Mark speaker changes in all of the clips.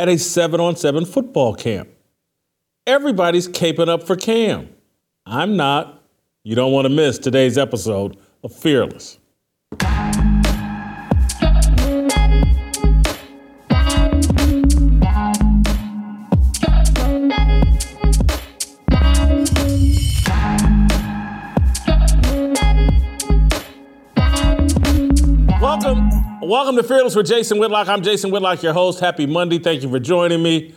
Speaker 1: at a seven on seven football camp? Everybody's caping up for Cam. I'm not. You don't want to miss today's episode of Fearless. Welcome, to Fearless with Jason Whitlock. I'm Jason Whitlock, your host. Happy Monday. Thank you for joining me.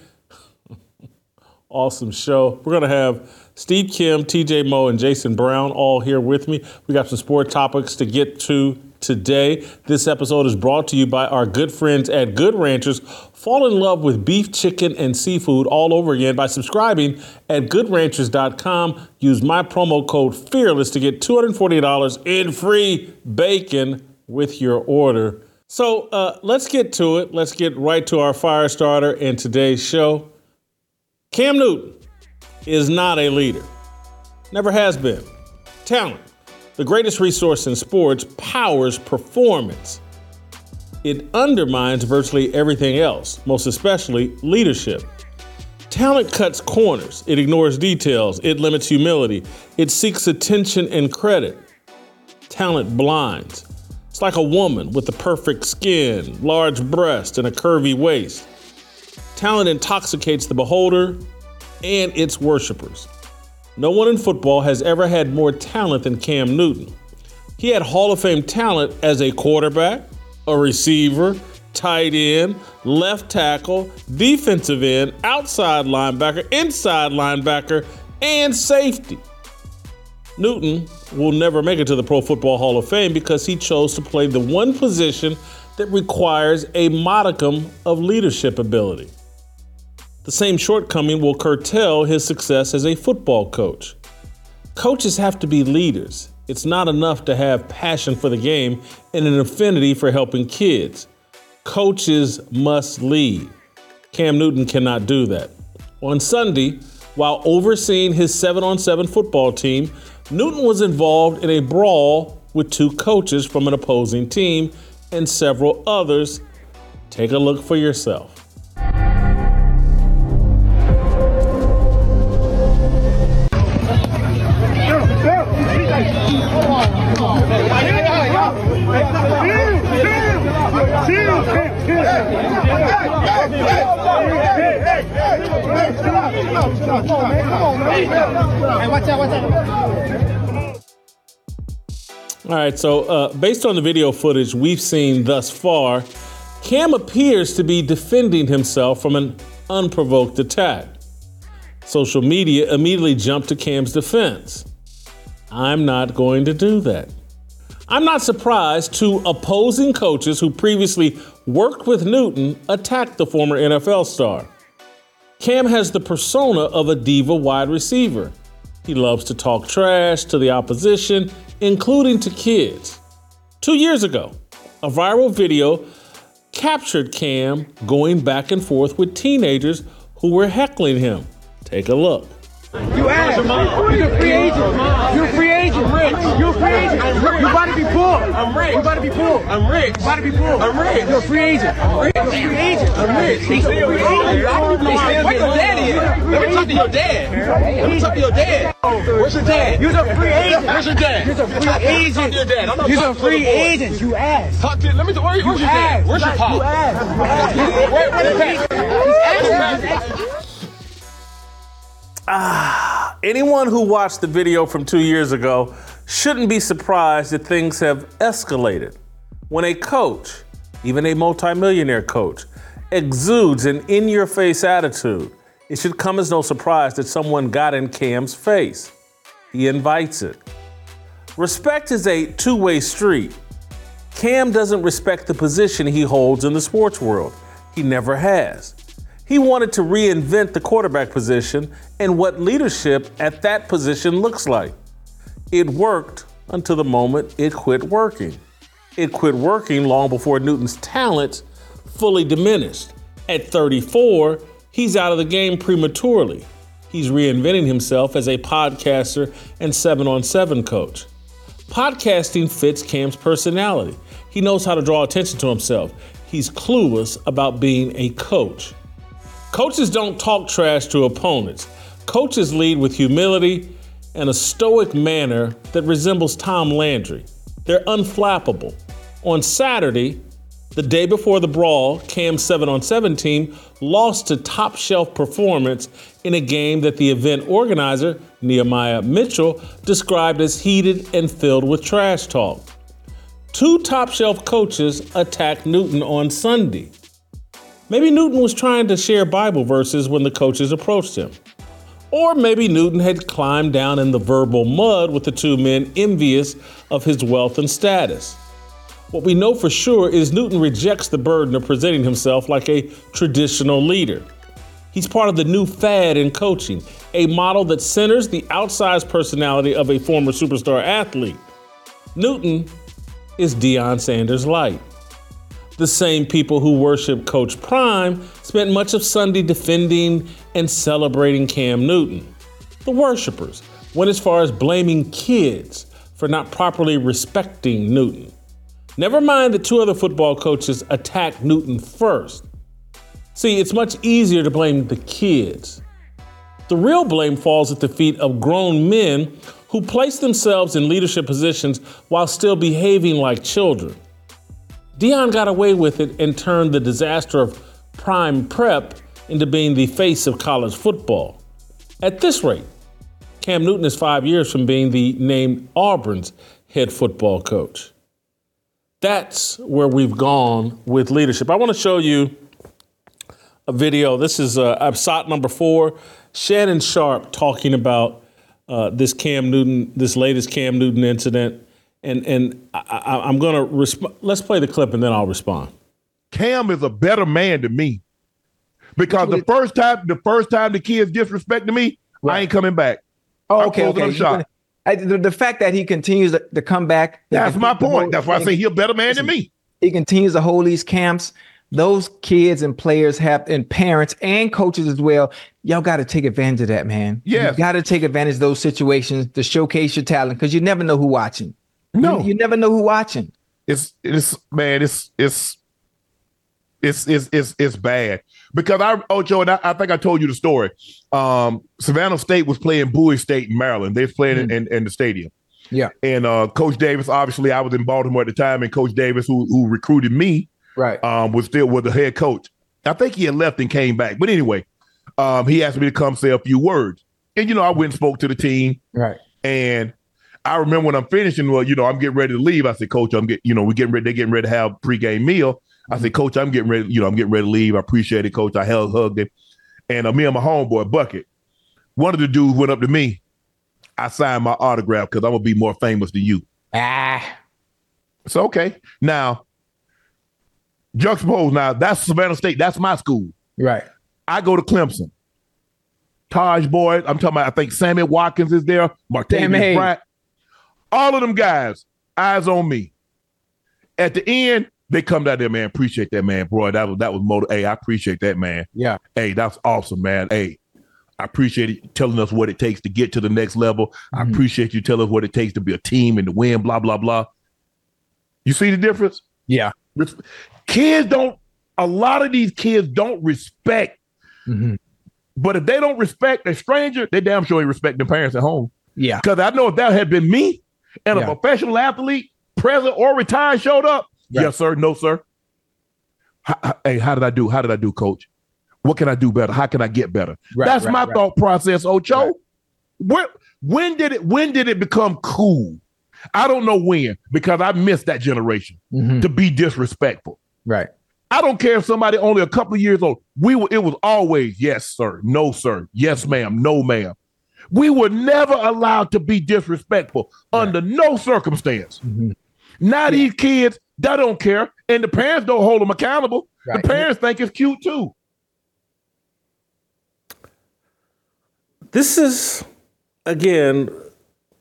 Speaker 1: awesome show. We're gonna have Steve Kim, TJ Moe, and Jason Brown all here with me. We got some sport topics to get to today. This episode is brought to you by our good friends at Good Ranchers. Fall in love with beef, chicken, and seafood all over again by subscribing at goodranchers.com. Use my promo code FEARLESS to get $240 in free bacon with your order. So uh, let's get to it. Let's get right to our fire starter in today's show. Cam Newton is not a leader, never has been. Talent, the greatest resource in sports, powers performance. It undermines virtually everything else, most especially leadership. Talent cuts corners, it ignores details, it limits humility, it seeks attention and credit. Talent blinds. It's like a woman with the perfect skin, large breast, and a curvy waist. Talent intoxicates the beholder and its worshipers. No one in football has ever had more talent than Cam Newton. He had Hall of Fame talent as a quarterback, a receiver, tight end, left tackle, defensive end, outside linebacker, inside linebacker, and safety. Newton will never make it to the Pro Football Hall of Fame because he chose to play the one position that requires a modicum of leadership ability. The same shortcoming will curtail his success as a football coach. Coaches have to be leaders. It's not enough to have passion for the game and an affinity for helping kids. Coaches must lead. Cam Newton cannot do that. On Sunday, while overseeing his 7 on 7 football team, Newton was involved in a brawl with two coaches from an opposing team and several others. Take a look for yourself. All right, so uh, based on the video footage we've seen thus far, Cam appears to be defending himself from an unprovoked attack. Social media immediately jumped to Cam's defense. I'm not going to do that. I'm not surprised two opposing coaches who previously worked with Newton attacked the former NFL star. Cam has the persona of a diva wide receiver. He loves to talk trash to the opposition, including to kids. Two years ago, a viral video captured Cam going back and forth with teenagers who were heckling him. Take a look.
Speaker 2: You ass. You're a free agent. You're a free agent. I'm rich. You're a free agent. I'm rich. You about to be poor. I'm rich. You about to be poor. I'm rich. You about to be poor. I'm rich. You're a free agent. I'm rich. You're a free agent. I'm rich. He's a free agent. I where your daddy is. Let me talk to your dad. Let me talk to your dad. Where's your dad? You're a free agent. Where's your dad? You're a free agent. Talk to your dad. I'm not You're a free agent. You ass. Talk to. Let me. Where, where's your dad? Where's your pop? You ass. Where's your dad?
Speaker 1: Ah, anyone who watched the video from two years ago shouldn't be surprised that things have escalated. When a coach, even a multimillionaire coach, exudes an in your face attitude, it should come as no surprise that someone got in Cam's face. He invites it. Respect is a two way street. Cam doesn't respect the position he holds in the sports world. He never has. He wanted to reinvent the quarterback position and what leadership at that position looks like. It worked until the moment it quit working. It quit working long before Newton's talent fully diminished. At 34, he's out of the game prematurely. He's reinventing himself as a podcaster and seven on seven coach. Podcasting fits Cam's personality. He knows how to draw attention to himself. He's clueless about being a coach. Coaches don't talk trash to opponents. Coaches lead with humility and a stoic manner that resembles Tom Landry. They're unflappable. On Saturday, the day before the brawl, Cam 7 on 7 team lost to top shelf performance in a game that the event organizer, Nehemiah Mitchell, described as heated and filled with trash talk. Two top shelf coaches attacked Newton on Sunday. Maybe Newton was trying to share Bible verses when the coaches approached him. Or maybe Newton had climbed down in the verbal mud with the two men envious of his wealth and status. What we know for sure is Newton rejects the burden of presenting himself like a traditional leader. He's part of the new fad in coaching, a model that centers the outsized personality of a former superstar athlete. Newton is Deion Sanders light. The same people who worship Coach Prime spent much of Sunday defending and celebrating Cam Newton. The worshipers went as far as blaming kids for not properly respecting Newton. Never mind that two other football coaches attacked Newton first. See, it's much easier to blame the kids. The real blame falls at the feet of grown men who place themselves in leadership positions while still behaving like children. Deion got away with it and turned the disaster of prime prep into being the face of college football. At this rate, Cam Newton is five years from being the named Auburn's head football coach. That's where we've gone with leadership. I want to show you a video. This is uh, number four. Shannon Sharpe talking about uh, this Cam Newton, this latest Cam Newton incident, and and I, am going to respond. Let's play the clip and then I'll respond.
Speaker 3: Cam is a better man than me because the first time, the first time the kids disrespected me, right. I ain't coming back.
Speaker 4: Oh, okay, okay. I, the, the, fact that he continues to, to come back.
Speaker 3: That's my point. That's why I say he's a better man than me.
Speaker 4: He continues to hold these camps those kids and players have and parents and coaches as well y'all got to take advantage of that man
Speaker 3: yeah
Speaker 4: you got to take advantage of those situations to showcase your talent because you never know who watching
Speaker 3: no
Speaker 4: you, you, never know who watching
Speaker 3: it's it's man it's it's it's it's it's, it's bad because I Ocho and I, I, think I told you the story. Um, Savannah State was playing Bowie State in Maryland. They was playing mm. in, in, in the stadium.
Speaker 4: Yeah.
Speaker 3: And uh, Coach Davis, obviously, I was in Baltimore at the time, and Coach Davis, who who recruited me,
Speaker 4: right,
Speaker 3: um, was still with the head coach. I think he had left and came back, but anyway, um, he asked me to come say a few words, and you know, I went and spoke to the team,
Speaker 4: right,
Speaker 3: and. I remember when I'm finishing, well, you know, I'm getting ready to leave. I said, Coach, I'm getting, you know, we're getting ready, they're getting ready to have pregame meal. I said, Coach, I'm getting ready, you know, I'm getting ready to leave. I appreciate it, Coach. I held, hugged him. And uh, me and my homeboy, Bucket, one of the dudes went up to me. I signed my autograph because I'm gonna be more famous than you.
Speaker 4: Ah.
Speaker 3: It's okay. Now, juxtapose now, that's Savannah State. That's my school.
Speaker 4: Right.
Speaker 3: I go to Clemson. Tajh Boyd, I'm talking about, I think Sammy Watkins is there, Martavis Bryant. All of them guys, eyes on me. At the end, they come down there, man. Appreciate that, man, bro. That was that was motor. Hey, I appreciate that, man.
Speaker 4: Yeah.
Speaker 3: Hey, that's awesome, man. Hey, I appreciate you telling us what it takes to get to the next level. Mm-hmm. I appreciate you telling us what it takes to be a team and to win. Blah blah blah. You see the difference?
Speaker 4: Yeah.
Speaker 3: Kids don't. A lot of these kids don't respect. Mm-hmm. But if they don't respect a stranger, they damn sure ain't respect their parents at home.
Speaker 4: Yeah.
Speaker 3: Because I know if that had been me and yeah. a professional athlete, present or retired, showed up, Right. Yes, sir. No, sir. How, hey, how did I do? How did I do, coach? What can I do better? How can I get better? Right, That's right, my thought process, Ocho. Where, when did it when did it become cool? I don't know when because I missed that generation mm-hmm. to be disrespectful.
Speaker 4: Right.
Speaker 3: I don't care if somebody only a couple of years old. We were it was always yes, sir, no, sir, yes, ma'am, no, ma'am. We were never allowed to be disrespectful under no circumstance. Mm-hmm. Now these kids, they don't care, and the parents don't hold them accountable.
Speaker 4: Right.
Speaker 3: The parents think it's cute too.
Speaker 1: This is, again,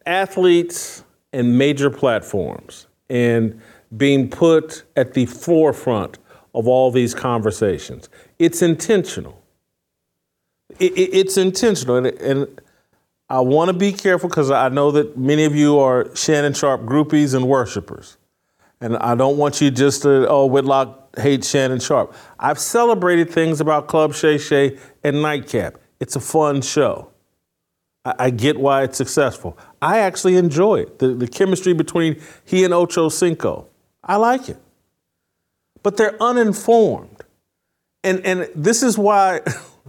Speaker 1: athletes and major platforms and being put at the forefront of all these conversations. It's intentional. It- it- it's intentional. And, and I want to be careful because I know that many of you are Shannon Sharpe groupies and worshipers. And I don't want you just to, oh, Whitlock hates Shannon Sharpe. I've celebrated things about Club Shay Shay and Nightcap. It's a fun show. I, I get why it's successful. I actually enjoy it. The, the chemistry between he and Ocho Cinco. I like it. But they're uninformed. And and this is why,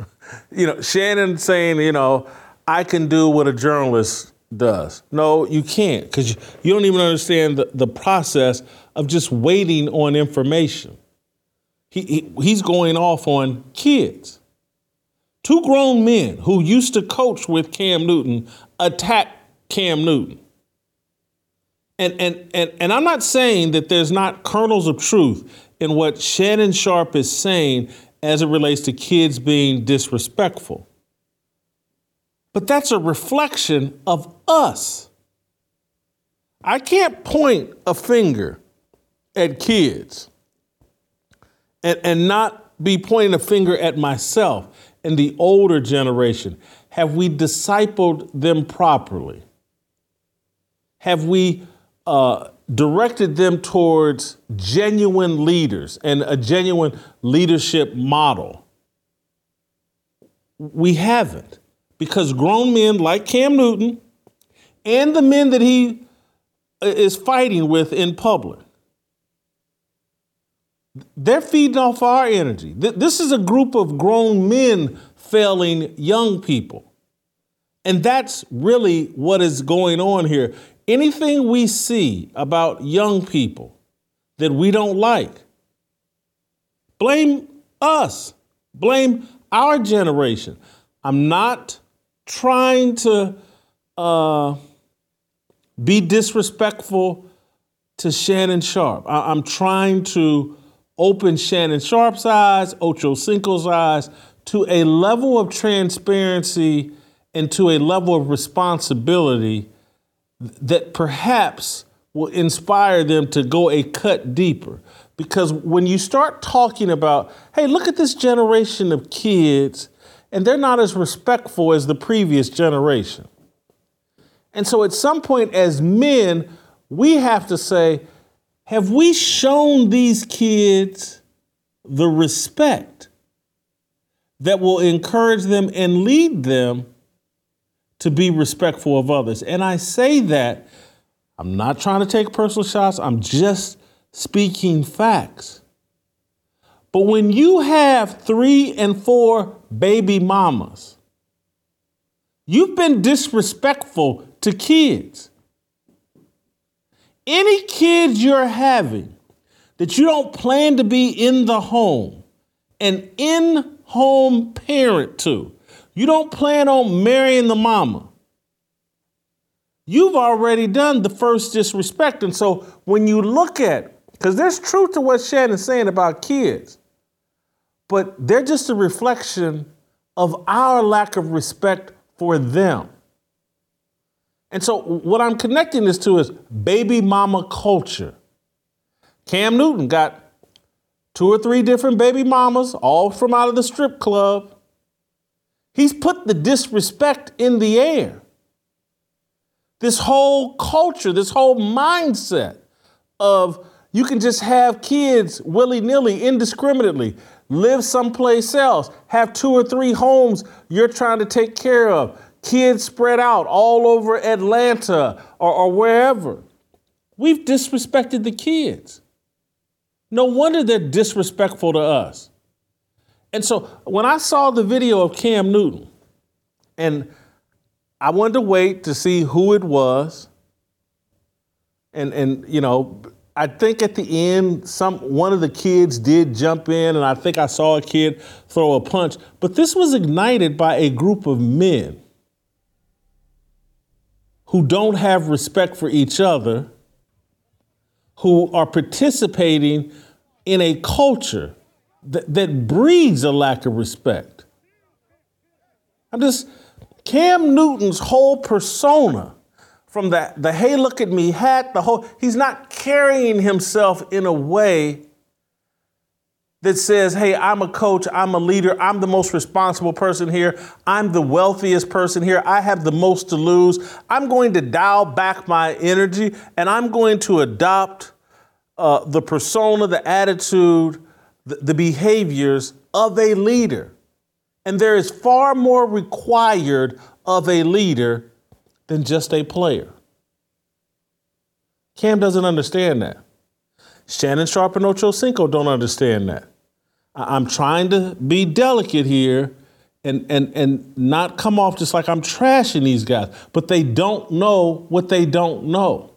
Speaker 1: you know, Shannon saying, you know, I can do what a journalist does. No, you can't, because you, you don't even understand the, the process of just waiting on information. He, he, he's going off on kids. Two grown men who used to coach with Cam Newton attack Cam Newton. And, and, and, and I'm not saying that there's not kernels of truth in what Shannon Sharpe is saying as it relates to kids being disrespectful. But that's a reflection of us. I can't point a finger at kids and, and not be pointing a finger at myself and the older generation. Have we discipled them properly? Have we uh, directed them towards genuine leaders and a genuine leadership model? We haven't because grown men like Cam Newton and the men that he uh, is fighting with in public, they're feeding off our energy. This is a group of grown men failing young people. And that's really what is going on here. Anything we see about young people that we don't like, blame us, blame our generation. I'm not trying to uh, be disrespectful to Shannon Sharpe. I- I'm trying to open Shannon Sharpe's eyes, Ocho Cinco's eyes, to a level of transparency and to a level of responsibility that perhaps will inspire them to go a cut deeper. Because when you start talking about, hey, look at this generation of kids, and they're not as respectful as the previous generation. And so at some point, as men, we have to say, have we shown these kids the respect that will encourage them and lead them to be respectful of others? And I say that, I'm not trying to take personal shots, I'm just speaking facts. But when you have three and four baby mamas, you've been disrespectful to kids. Any kids you're having that you don't plan to be in the home, an in home parent to, you don't plan on marrying the mama, you've already done the first disrespect. And so when you look at, because there's truth to what Shannon's saying about kids, but they're just a reflection of our lack of respect for them. And so what I'm connecting this to is baby mama culture. Cam Newton got two or three different baby mamas, all from out of the strip club. He's put the disrespect in the air. This whole culture, this whole mindset of you can just have kids willy nilly, indiscriminately, live someplace else, have two or three homes you're trying to take care of, kids spread out all over Atlanta or, or wherever. We've disrespected the kids. No wonder they're disrespectful to us. And so when I saw the video of Cam Newton, and I wanted to wait to see who it was, and and you know, I think at the end, some one of the kids did jump in, and I think I saw a kid throw a punch. But this was ignited by a group of men who don't have respect for each other, who are participating in a culture that, that breeds a lack of respect. I'm just, Cam Newton's whole persona, from the, the hey, look at me hat, the whole, he's not carrying himself in a way that says, hey, I'm a coach, I'm a leader, I'm the most responsible person here, I'm the wealthiest person here, I have the most to lose. I'm going to dial back my energy and I'm going to adopt uh, the persona, the attitude, the, the behaviors of a leader. And there is far more required of a leader than just a player. Cam doesn't understand that. Shannon Sharpe and Ocho Cinco don't understand that. I'm trying to be delicate here and, and, and not come off just like I'm trashing these guys, but they don't know what they don't know.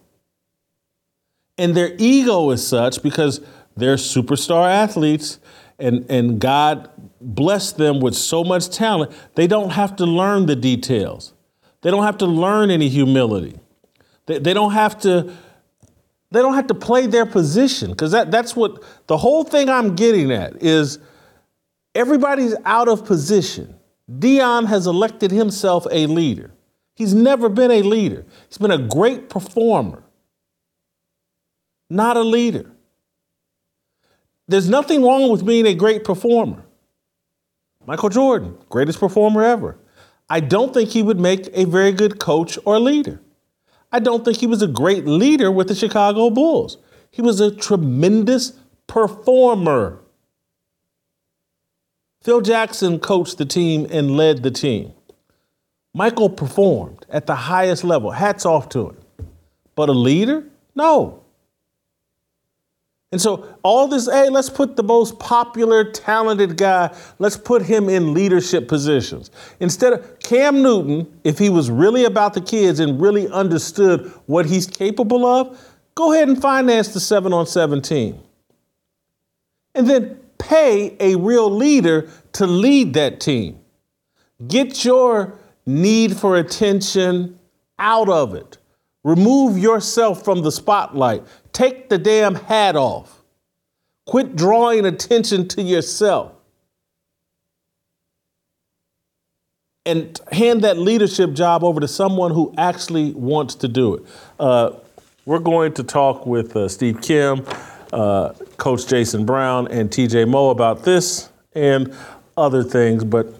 Speaker 1: And their ego is such because they're superstar athletes and, and God blessed them with so much talent, they don't have to learn the details. They don't have to learn any humility. They, they don't have to they don't have to play their position because that, that's what the whole thing I'm getting at is everybody's out of position. Deion has elected himself a leader. He's never been a leader. He's been a great performer, not a leader. There's nothing wrong with being a great performer. Michael Jordan, greatest performer ever. I don't think he would make a very good coach or leader. I don't think he was a great leader with the Chicago Bulls. He was a tremendous performer. Phil Jackson coached the team and led the team. Michael performed at the highest level. Hats off to him. But a leader? No. And so all this, hey, let's put the most popular, talented guy, let's put him in leadership positions. Instead of Cam Newton, if he was really about the kids and really understood what he's capable of, go ahead and finance the seven on seven team. And then pay a real leader to lead that team. Get your need for attention out of it. Remove yourself from the spotlight. Take the damn hat off. Quit drawing attention to yourself. And hand that leadership job over to someone who actually wants to do it. Uh, we're going to talk with uh, Steve Kim, uh, Coach Jason Brown, and TJ Moe about this and other things. But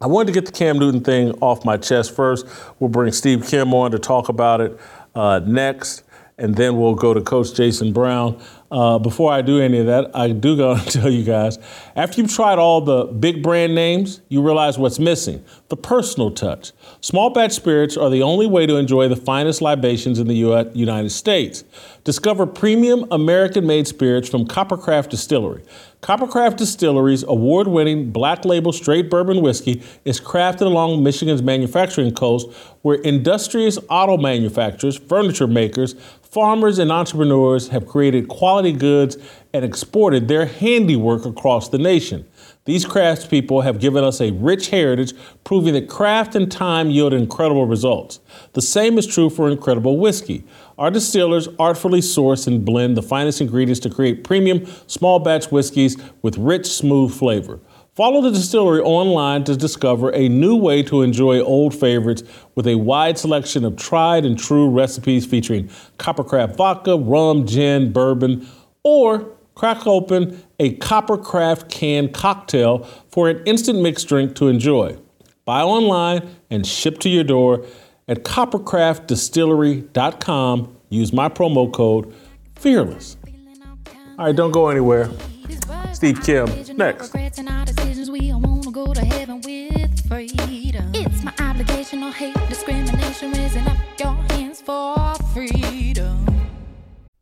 Speaker 1: I wanted to get the Cam Newton thing off my chest first. We'll bring Steve Kim on to talk about it uh, next and then we'll go to Coach Jason Brown. Uh, before I do any of that, I do go to tell you guys after you've tried all the big brand names, you realize what's missing the personal touch. Small batch spirits are the only way to enjoy the finest libations in the United States. Discover premium American made spirits from Coppercraft Distillery. Coppercraft Distillery's award winning black label straight bourbon whiskey is crafted along Michigan's manufacturing coast, where industrious auto manufacturers, furniture makers, farmers, and entrepreneurs have created quality goods and exported their handiwork across the nation. These craftspeople have given us a rich heritage, proving that craft and time yield incredible results. The same is true for incredible whiskey. Our distillers artfully source and blend the finest ingredients to create premium, small batch whiskeys with rich, smooth flavor. Follow the distillery online to discover a new way to enjoy old favorites with a wide selection of tried and true recipes featuring Coppercraft vodka, rum, gin, bourbon, or Crack open a Coppercraft canned cocktail for an instant mixed drink to enjoy. Buy online and ship to your door at coppercraftdistillery.com. Use my promo code FEARLESS. All right, don't go anywhere. Steve Kim, next. It's my obligation, no hate, discrimination, raising up your hands for freedom.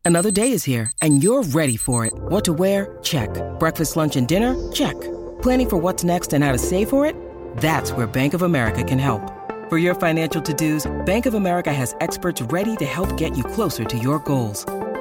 Speaker 5: Another day is here, and you're ready for it. What to wear? Check. Breakfast, lunch, and dinner? Check. Planning for what's next and how to save for it? That's where Bank of America can help. For your financial to-dos, Bank of America has experts ready to help get you closer to your goals.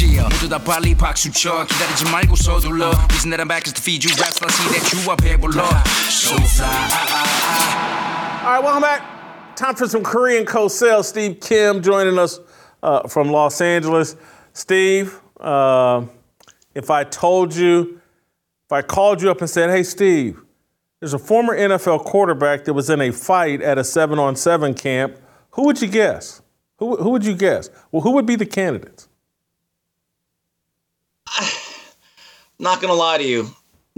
Speaker 6: Yeah, 모두 다 빨리 박수 쳐 기다리지 말고 서둘러 Isn't that I'm back just to feed you raps and I see that you are 배불러 So fly
Speaker 1: All right, welcome back. Time for some Korean co-sale. Steve Kim joining us uh, from Los Angeles. Steve, uh, if I told you, if I called you up and said, hey, Steve, there's a former NFL quarterback that was in a fight at a seven on seven camp, who would you guess? Who, who would you guess? Well, who would be the candidates?
Speaker 7: not going to lie to you,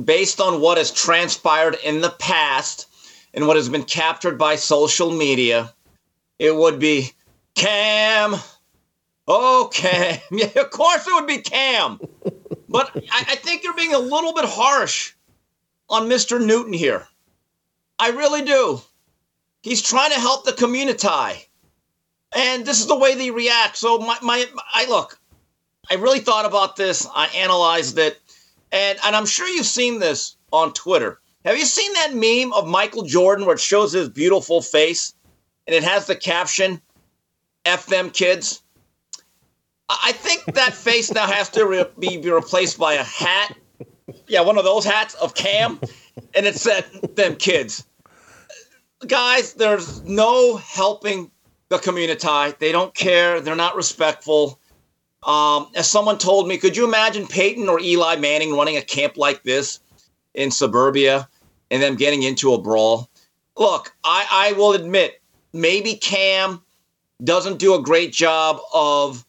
Speaker 7: based on what has transpired in the past and what has been captured by social media, it would be Cam. Oh, Cam. Yeah, of course it would be Cam. But I, I think you're being a little bit harsh on Mr. Newton here. I really do. He's trying to help the community. And this is the way they react. So my, my I look, I really thought about this. I analyzed it. And and I'm sure you've seen this on Twitter. Have you seen that meme of Michael Jordan where it shows his beautiful face and it has the caption F them kids? I think that face now has to re- be, be replaced by a hat. Yeah, one of those hats of Cam. And it said them kids. Guys, there's no helping the community. They don't care. They're not respectful. Um, as someone told me, could you imagine Peyton or Eli Manning running a camp like this in suburbia and them getting into a brawl? Look, I, I will admit, maybe Cam doesn't do a great job of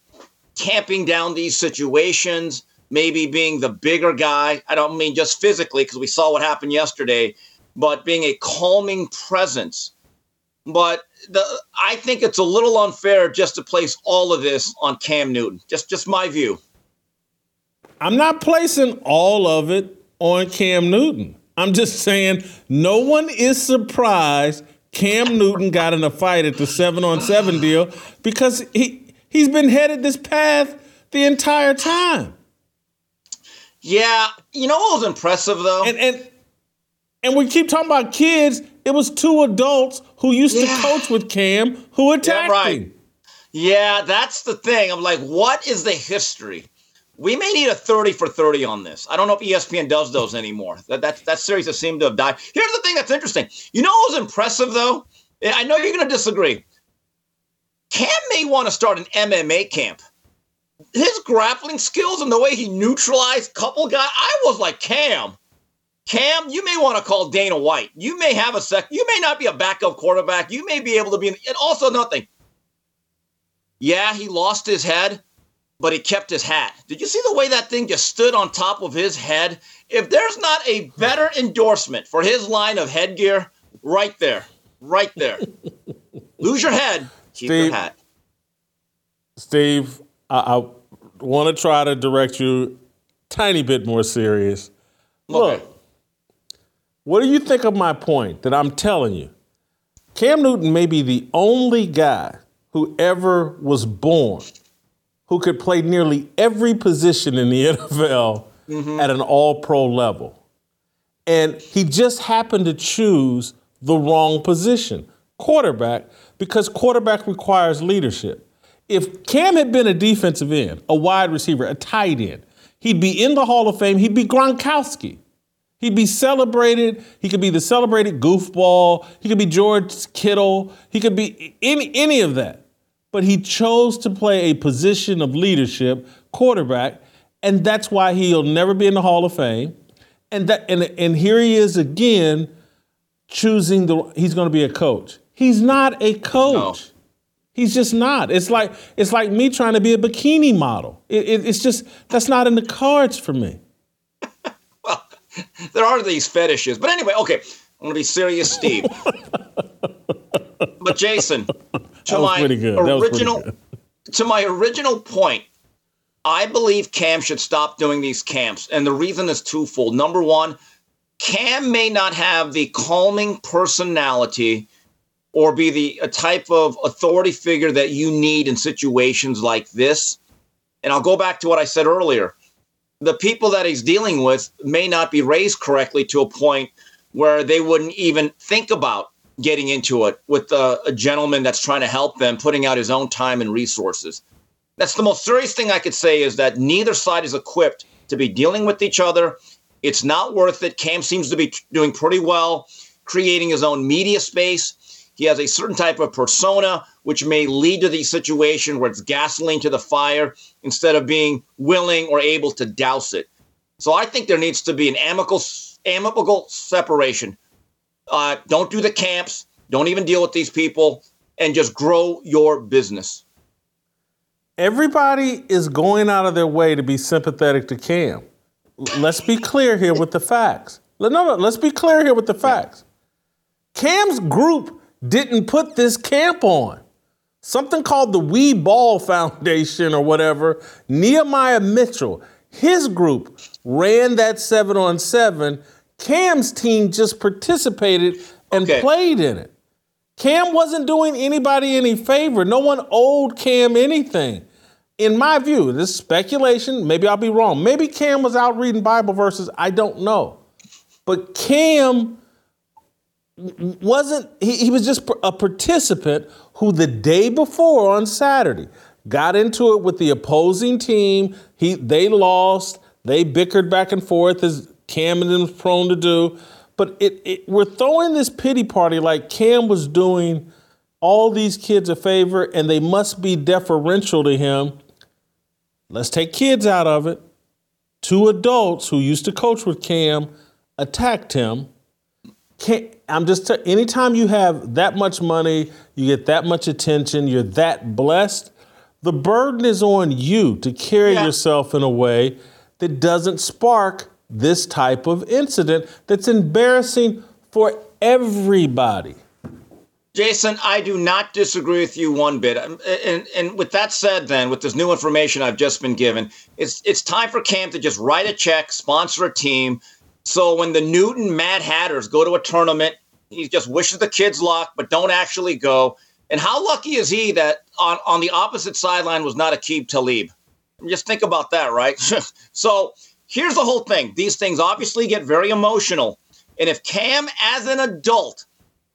Speaker 7: tamping down these situations, maybe being the bigger guy. I don't mean just physically, because we saw what happened yesterday, but being a calming presence. But the, I think it's a little unfair just to place all of this on Cam Newton. Just just my view.
Speaker 1: I'm not placing all of it on Cam Newton. I'm just saying no one is surprised Cam Newton got in a fight at the seven on seven deal because he he's been headed this path the entire time.
Speaker 7: Yeah, you know what was impressive though?
Speaker 1: And and and we keep talking about kids. It was two adults who used yeah. to coach with Cam who attacked
Speaker 7: yeah, right.
Speaker 1: him.
Speaker 7: Yeah, that's the thing. I'm like, what is the history? We may need a 30 for 30 on this. I don't know if ESPN does those anymore. That that, that series has seemed to have died. Here's the thing that's interesting. You know what was impressive though? I know you're going to disagree. Cam may want to start an MMA camp. His grappling skills and the way he neutralized couple guys, I was like, Cam, Cam, you may want to call Dana White. You may have a sec. You may not be a backup quarterback. You may be able to be. In, and also nothing. Yeah, he lost his head, but he kept his hat. Did you see the way that thing just stood on top of his head? If there's not a better endorsement for his line of headgear, right there, right there. Lose your head, keep Steve, your hat.
Speaker 1: Steve, I, I want to try to direct you tiny bit more serious. Look. Okay what do you think of my point that I'm telling you? Cam Newton may be the only guy who ever was born who could play nearly every position in the NFL mm-hmm. at an all pro level. And he just happened to choose the wrong position, quarterback, because quarterback requires leadership. If Cam had been a defensive end, a wide receiver, a tight end, he'd be in the Hall of Fame, he'd be Gronkowski. He'd be celebrated. He could be the celebrated goofball. He could be George Kittle. He could be any, any of that. But he chose to play a position of leadership, quarterback, and that's why he'll never be in the Hall of Fame. And that and, and here he is again choosing the he's going to be a coach. He's not a coach. No. He's just not. It's like it's like me trying to be a bikini model. It, it, it's just that's not in the cards for me.
Speaker 7: there are these fetishes. But anyway, okay, I'm going to be serious, Steve. but Jason, to my original to my original point, I believe Cam should stop doing these camps, and the reason is twofold. Number one, Cam may not have the calming personality or be the a type of authority figure that you need in situations like this. And I'll go back to what I said earlier. The people that he's dealing with may not be raised correctly to a point where they wouldn't even think about getting into it with a, a gentleman that's trying to help them, putting out his own time and resources. That's the most serious thing I could say is that neither side is equipped to be dealing with each other. It's not worth it. Cam seems to be doing pretty well, creating his own media space. He has a certain type of persona, which may lead to the situation where it's gasoline to the fire instead of being willing or able to douse it. So I think there needs to be an amicable, amicable separation. Uh, don't do the camps. Don't even deal with these people, and just grow your business.
Speaker 1: Everybody is going out of their way to be sympathetic to Cam. Let's be clear here with the facts. No, no, let's be clear here with the facts. Cam's group didn't put this camp on. Something called the We Ball Foundation or whatever, Nehemiah Mitchell, his group ran that seven on seven. Cam's team just participated and okay. played in it. Cam wasn't doing anybody any favor. No one owed Cam anything. In my view, this speculation, maybe I'll be wrong. Maybe Cam was out reading Bible verses. I don't know. But Cam wasn't, he, he was just a participant who the day before on Saturday got into it with the opposing team. He, they lost. They bickered back and forth as Cam was prone to do. But it, it, we're throwing this pity party like Cam was doing all these kids a favor and they must be deferential to him. Let's take kids out of it. Two adults who used to coach with Cam attacked him. Can't, I'm just t- anytime you have that much money, you get that much attention, you're that blessed, the burden is on you to carry yeah. yourself in a way that doesn't spark this type of incident that's embarrassing for everybody.
Speaker 7: Jason, I do not disagree with you one bit. Um, and, and, and, with that said, then, with this new information I've just been given, it's it's time for Cam to just write a check, sponsor a team. So when the Newton Mad Hatters go to a tournament, he just wishes the kids luck, but don't actually go. And how lucky is he that on, on the opposite sideline was not Aqib Talib? Just think about that, right? so here's the whole thing. These things obviously get very emotional. And if Cam, as an adult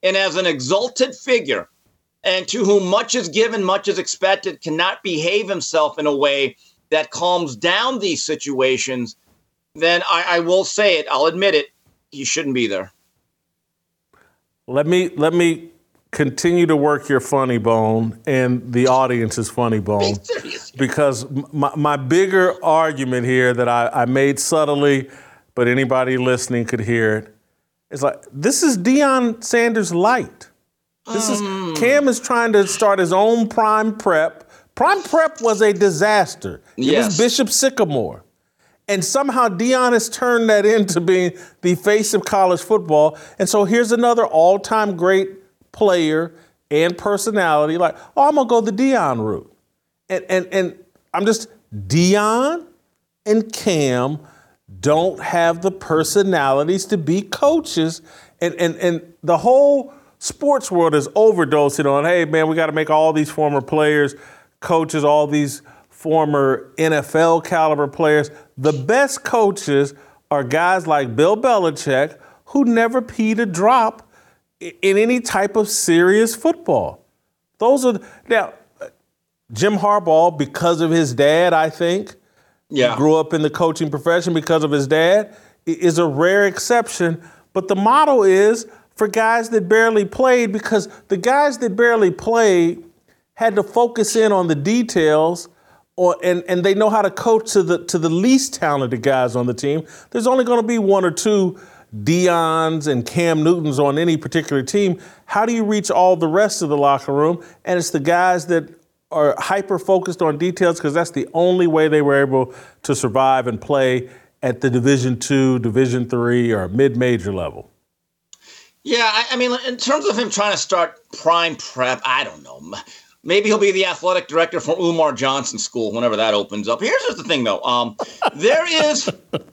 Speaker 7: and as an exalted figure, and to whom much is given, much is expected, cannot behave himself in a way that calms down these situations, then I, I will say it, I'll admit it, he shouldn't be there.
Speaker 1: Let me let me continue to work your funny bone and the audience's funny bone. because my, my bigger argument here that I, I made subtly but anybody listening could hear it is like this is Deion Sanders light. This is um. Cam is trying to start his own prime prep. Prime prep was a disaster. It yes. was Bishop Sycamore and somehow Deion has turned that into being the face of college football. And so here's another all time great player and personality, like, oh, I'm gonna go the Deion route. And and and I'm just Deion and Cam don't have the personalities to be coaches. And and and the whole sports world is overdosing on, hey man, we gotta make all these former players, coaches, all these former NFL caliber players. The best coaches are guys like Bill Belichick who never peed a drop in any type of serious football. Those are now Jim Harbaugh because of his dad, I think.
Speaker 7: Yeah.
Speaker 1: grew up in the coaching profession because of his dad is a rare exception, but the model is for guys that barely played because the guys that barely played had to focus in on the details or and, and they know how to coach to the to the least talented guys on the team. There's only going to be one or two Deion's and Cam Newton's on any particular team, how do you reach all the rest of the locker room? And it's the guys that are hyper focused on details because that's the only way they were able to survive and play at the Division two, Division three, or mid-major level.
Speaker 7: Yeah, I, I, mean, in terms of him trying to start prime prep, I don't know. Maybe he'll be the athletic director for Umar Johnson School whenever that opens up. Here's just the thing, though. Um, there is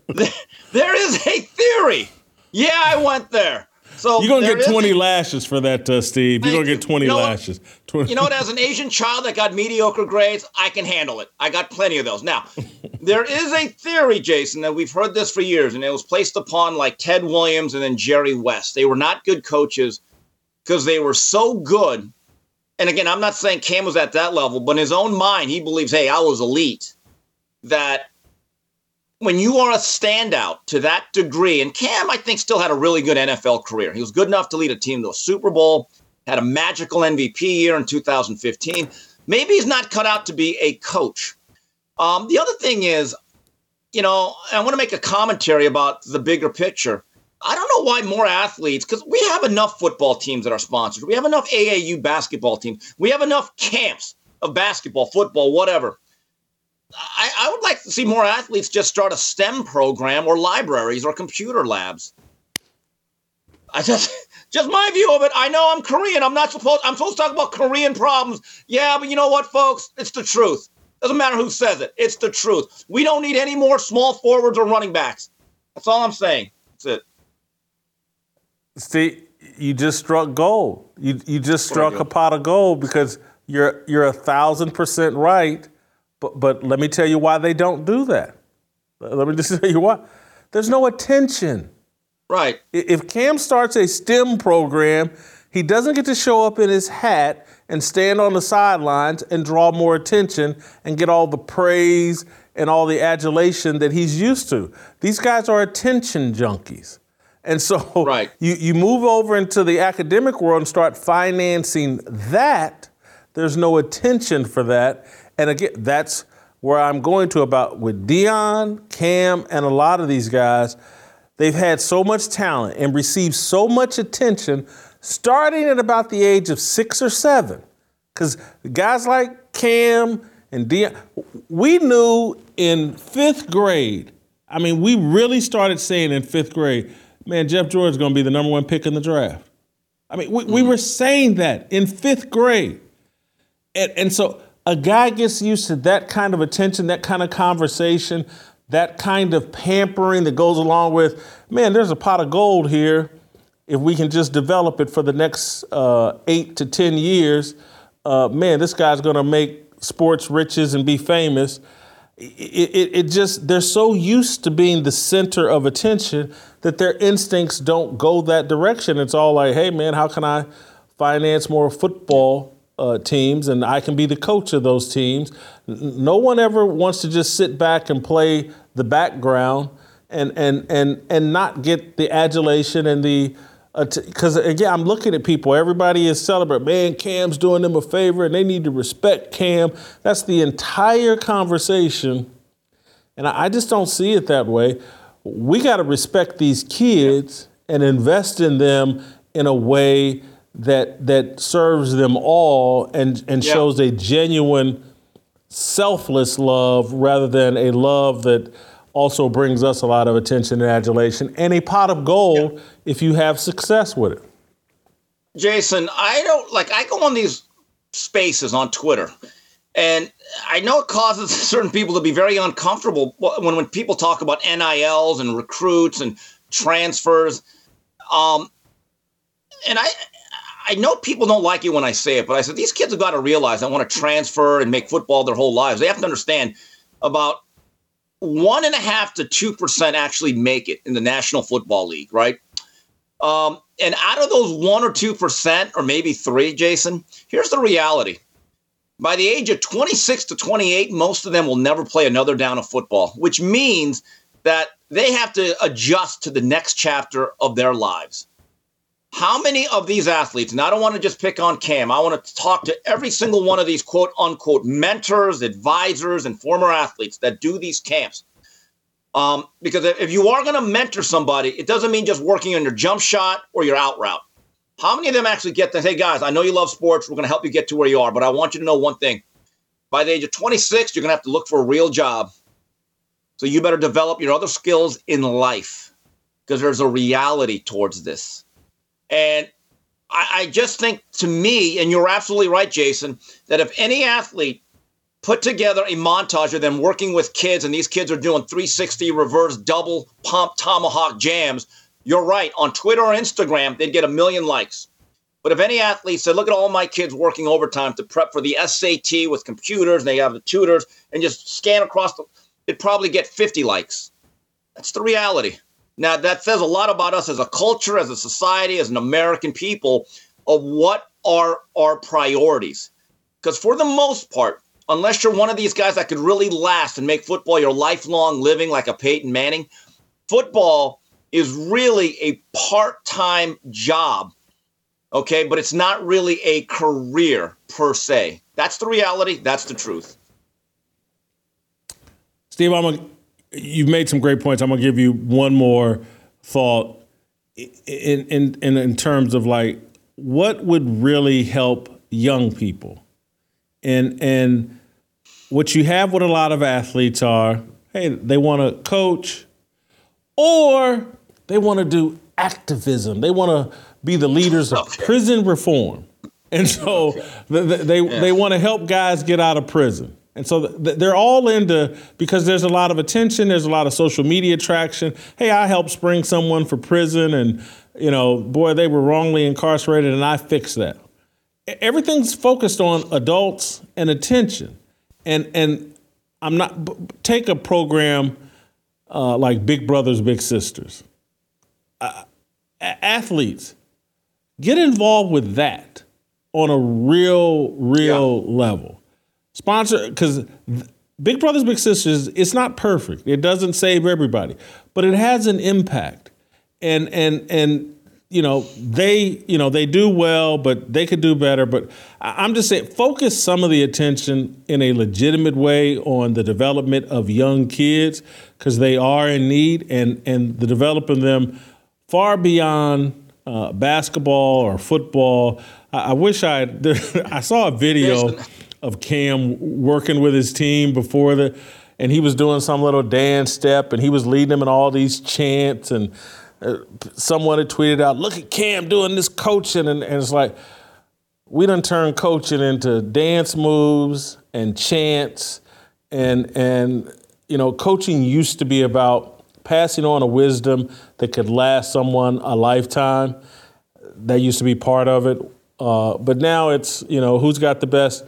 Speaker 7: there, there is a theory. Yeah, I went there. So
Speaker 1: you're gonna get 20 lashes for that, uh, Steve. You're gonna get 20 you know lashes.
Speaker 7: 20. You know what? As an Asian child that got mediocre grades, I can handle it. I got plenty of those. Now, there is a theory, Jason, that we've heard this for years, and it was placed upon like Ted Williams and then Jerry West. They were not good coaches because they were so good. And again, I'm not saying Cam was at that level, but in his own mind, he believes, hey, I was elite. That when you are a standout to that degree, and Cam, I think, still had a really good NFL career. He was good enough to lead a team to a Super Bowl, had a magical MVP year in 2015. Maybe he's not cut out to be a coach. Um, the other thing is, you know, I want to make a commentary about the bigger picture. I don't know why more athletes, because we have enough football teams that are sponsored. We have enough AAU basketball teams. We have enough camps of basketball, football, whatever. I, I would like to see more athletes just start a STEM program or libraries or computer labs. I just just my view of it. I know I'm Korean. I'm not supposed I'm supposed to talk about Korean problems. Yeah, but you know what, folks? It's the truth. Doesn't matter who says it. It's the truth. We don't need any more small forwards or running backs. That's all I'm saying. That's it.
Speaker 1: Steve, you just struck gold. You you just struck a pot of gold because you're you're a thousand percent right but, but let me tell you why they don't do that. Let me just tell you why. There's no attention.
Speaker 7: Right.
Speaker 1: If Cam starts a STEM program, he doesn't get to show up in his hat and stand on the sidelines and draw more attention and get all the praise and all the adulation that he's used to. These guys are attention junkies. And so
Speaker 7: right.
Speaker 1: you, you move over into the academic world and start financing that. There's no attention for that. And again, that's where I'm going to about with Deion, Cam, and a lot of these guys. They've had so much talent and received so much attention starting at about the age of six or seven. Because guys like Cam and Deion, we knew in fifth grade, I mean, we really started saying in fifth grade, man, Jeff George is going to be the number one pick in the draft. I mean, we, we were saying that in fifth grade. And, and so a guy gets used to that kind of attention, that kind of conversation, that kind of pampering that goes along with, man, there's a pot of gold here. If we can just develop it for the next uh, eight to 10 years, uh, man, this guy's going to make sports riches and be famous. It, it, it, just, they're so used to being the center of attention that their instincts don't go that direction. It's all like, hey, man, how can I finance more football uh, teams, and I can be the coach of those teams. No one ever wants to just sit back and play the background and and and and not get the adulation and the because uh, again, I'm looking at people. Everybody is celebrating. Man, Cam's doing them a favor, and they need to respect Cam. That's the entire conversation, and I, I just don't see it that way. We got to respect these kids and invest in them in a way that that serves them all and and yeah. shows a genuine selfless love rather than a love that also brings us a lot of attention and adulation and a pot of gold yeah. if you have success with it.
Speaker 7: Jason, I don't like I go on these spaces on Twitter and I know it causes certain people to be very uncomfortable when when people talk about NILs and recruits and transfers. Um, and I I know people don't like it when I say it, but I said these kids have got to realize I want to transfer and make football their whole lives. They have to understand about one and a half to two percent actually make it in the National Football League, right? Um, and out of those one or two percent, or maybe three, Jason, here's the reality. By the age of 26 to 28, most of them will never play another down of football, which means that they have to adjust to the next chapter of their lives. How many of these athletes, and I don't want to just pick on Cam, I want to talk to every single one of these quote unquote mentors, advisors, and former athletes that do these camps. Um, because if you are going to mentor somebody, it doesn't mean just working on your jump shot or your out route. How many of them actually get that? Hey, guys, I know you love sports. We're going to help you get to where you are, but I want you to know one thing. By the age of 26, you're going to have to look for a real job. So you better develop your other skills in life because there's a reality towards this. And I, I just think to me, and you're absolutely right, Jason, that if any athlete put together a montage of them working with kids and these kids are doing 360 reverse double pump tomahawk jams, you're right. On Twitter or Instagram, they'd get a million likes. But if any athlete said, look at all my kids working overtime to prep for the SAT with computers, and they have the tutors, and just scan across the, it'd probably get 50 likes. That's the reality. Now, that says a lot about us as a culture, as a society, as an American people, of what are our priorities. Because for the most part, unless you're one of these guys that could really last and make football your lifelong living like a Peyton Manning, football is really a part time job okay? But it's not really a career per se. That's the reality. That's the truth.
Speaker 1: Steve, I'm a, you've made some great points. I'm gonna give you one more thought in in in, in terms of like what would really help young people, and and what you have with a lot of athletes are, hey, they want to coach, or they want to do activism. They want to be the leaders of prison reform. And so they they, yeah. they want to help guys get out of prison. And so they're all into because there's a lot of attention, there's a lot of social media traction. Hey, I helped spring someone for prison, and you know, boy, they were wrongly incarcerated, and I fixed that. Everything's focused on adults and attention, and and I'm not take a program uh, like Big Brothers Big Sisters. Uh, athletes Get involved with that on a real, real yeah. level. Sponsor, because Big Brothers Big Sisters, it's not perfect. It doesn't save everybody, but it has an impact. And and and you know they you know they do well, but they could do better. But I'm just saying, focus some of the attention in a legitimate way on the development of young kids because they are in need, and and the developing them far beyond uh, basketball or football. I, I wish I I saw a video of Cam working with his team before the, and he was doing some little dance step, and he was leading them in all these chants, and uh, someone had tweeted out, "Look at Cam doing this coaching," and, and it's like we done turned coaching into dance moves and chants, and and you know, coaching used to be about passing on a wisdom that could last someone a lifetime. That used to be part of it. Uh, but now it's, you know, who's got the best.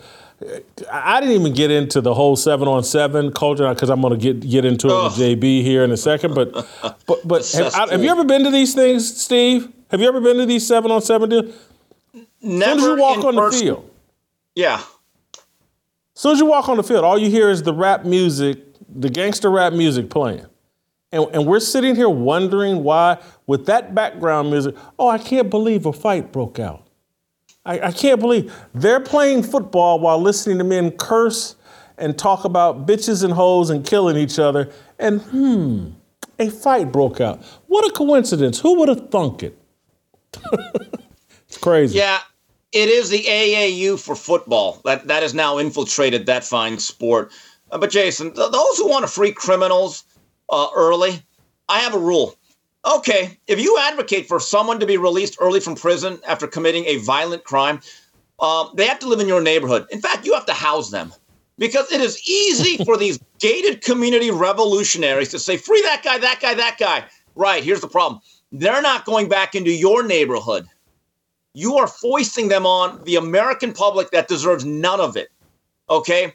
Speaker 1: I didn't even get into the whole seven on seven culture because I'm going to get get into it with JB here in a second. But but but have, I, have, you ever been to these things, Steve? Have you ever been to these seven on seven deals?
Speaker 7: Never. As soon
Speaker 1: as you walk on person. the field,
Speaker 7: yeah.
Speaker 1: As soon as you walk on the field, all you hear is the rap music, the gangster rap music playing. And, and we're sitting here wondering why, with that background music, oh, I can't believe a fight broke out. I, I can't believe they're playing football while listening to men curse and talk about bitches and hoes and killing each other. And hmm, a fight broke out. What a coincidence. Who would have thunk it? it's crazy.
Speaker 7: Yeah, it is the AAU for football that, that has now infiltrated that fine sport. Uh, but Jason, th- those who want to free criminals, uh, early, I have a rule. Okay, if you advocate for someone to be released early from prison after committing a violent crime, uh, they have to live in your neighborhood. In fact, you have to house them because it is easy for these gated community revolutionaries to say, free that guy, that guy, that guy. Right, here's the problem they're not going back into your neighborhood. You are foisting them on the American public that deserves none of it. Okay?